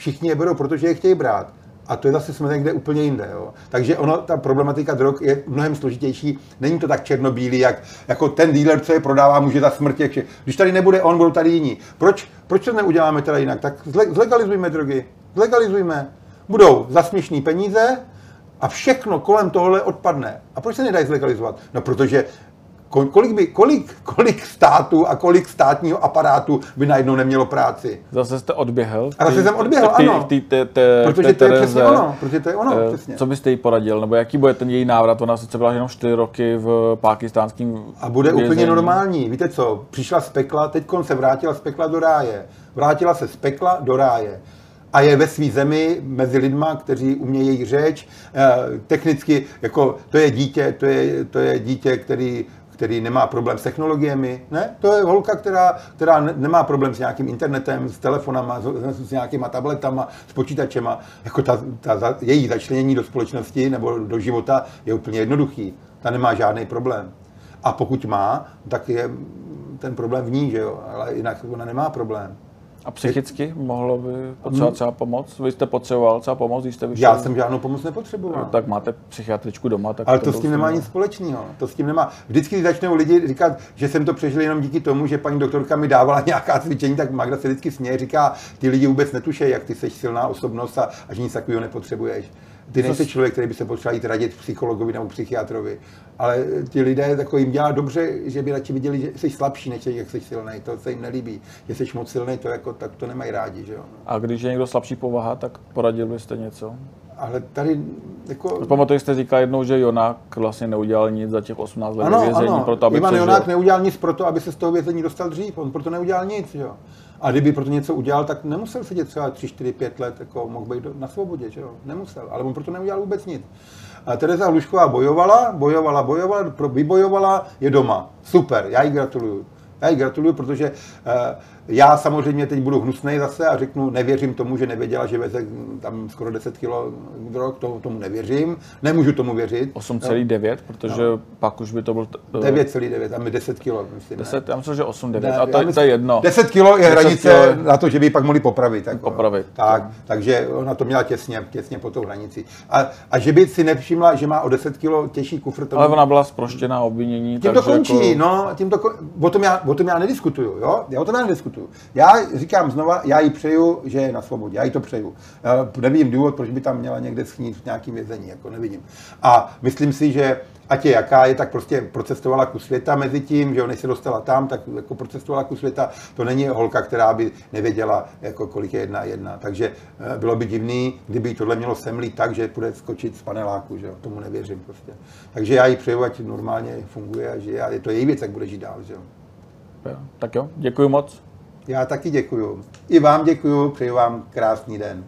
Všichni je berou, protože je chtějí brát. A to je zase jsme někde úplně jinde. Jo. Takže ono, ta problematika drog je mnohem složitější. Není to tak černobílý, jak jako ten dealer, co je prodává, může za smrt těch všech. Když tady nebude on, budou tady jiní. Proč, proč to neuděláme teda jinak? Tak zle- zlegalizujme drogy. Zlegalizujme. Budou za směšný peníze a všechno kolem tohle odpadne. A proč se nedají zlegalizovat? No protože kolik, by, kolik, kolik států a kolik státního aparátu by najednou nemělo práci? Zase jste odběhl? A zase Ty- jsem odběhl, ty- ano. ty- te- te- Protože to je přesně ono, protože to je ono, eh, přesně. Co byste jí poradil? Nebo jaký bude ten její návrat? Ona sice byla jenom 4 roky v pákistánském A bude vězení. úplně normální. Víte co, přišla z pekla, teď se vrátila z pekla do ráje. Vrátila se z pekla do ráje. A je ve své zemi mezi lidma, kteří umějí její řeč. Eh, Technicky, jako to je dítě, to je, to je dítě, který který nemá problém s technologiemi. Ne? To je holka, která, která ne- nemá problém s nějakým internetem, s telefonama, s, s nějakýma tabletama, s počítačema. Jako ta, ta, za- její začlenění do společnosti nebo do života je úplně jednoduchý. Ta nemá žádný problém. A pokud má, tak je, ten problém v ní, že jo, ale jinak ona nemá problém. A psychicky mohlo by potřebovat třeba pomoc? Vy jste potřeboval třeba pomoc, když jste vyšel? Já jsem žádnou pomoc nepotřeboval. Tak máte psychiatričku doma. Tak Ale to, to s tím nemá nic společného. To s tím nemá. Vždycky, když začnou lidi říkat, že jsem to přežil jenom díky tomu, že paní doktorka mi dávala nějaká cvičení, tak Magda se vždycky směje, říká, ty lidi vůbec netušejí, jak ty jsi silná osobnost a, a že nic takového nepotřebuješ. Ty nejsi člověk, který by se potřeboval jít radit psychologovi nebo psychiatrovi, ale ti lidé jako jim dělá dobře, že by radši viděli, že jsi slabší, než jak jsi silný. To se jim nelíbí. Že jsi moc silný, to jako, tak to nemají rádi. Že jo? A když je někdo slabší povaha, tak poradil byste něco? Ale tady jako... Pamatuju, jste říkal jednou, že Jonák vlastně neudělal nic za těch 18 let ano, vězení, ano. proto aby Ivan přežil. Jonák neudělal nic proto, aby se z toho vězení dostal dřív. On proto neudělal nic. Jo? A kdyby proto něco udělal, tak nemusel sedět třeba 3, 4, 5 let, jako mohl být na svobodě, že jo? Nemusel, ale on proto neudělal vůbec nic. A Tereza Hlušková bojovala, bojovala, bojovala, vybojovala, je doma. Super, já jí gratuluju. Já jí gratuluju, protože uh, já samozřejmě teď budu hnusnej zase a řeknu, nevěřím tomu, že nevěděla, že veze tam skoro 10 kg drog, to, tomu nevěřím, nemůžu tomu věřit. 8,9, protože no. pak už by to byl... 9,9, tam je 10 kg, myslím. 10, já myslím, že 8,9, a to, to je jedno. 10 kg je hranice kilo... na to, že by ji pak mohli popravit. Jako, popravit. Tak, to. takže ona to měla těsně, těsně po tou hranici. A, a že by si nevšimla, že má o 10 kg těžší kufr. Ale ona byla zproštěná obvinění. Tím to končí, jako... no, tím to, o, tom já, o tom já nediskutuju, jo? Já o tom já nediskutuju. Já říkám znova, já jí přeju, že je na svobodě, já jí to přeju. Já nevidím důvod, proč by tam měla někde schnít v nějakým vězení, jako nevidím. A myslím si, že ať je jaká je, tak prostě procestovala ku světa mezi tím, že než se dostala tam, tak jako procestovala ku světa. To není holka, která by nevěděla, jako kolik je jedna jedna. Takže eh, bylo by divný, kdyby tohle mělo semlít tak, že bude skočit z paneláku, že jo? tomu nevěřím prostě. Takže já jí přeju, ať normálně funguje a a je to její věc, jak bude žít dál, že jo. Tak jo, děkuji moc. Já taky děkuju. I vám děkuju, přeju vám krásný den.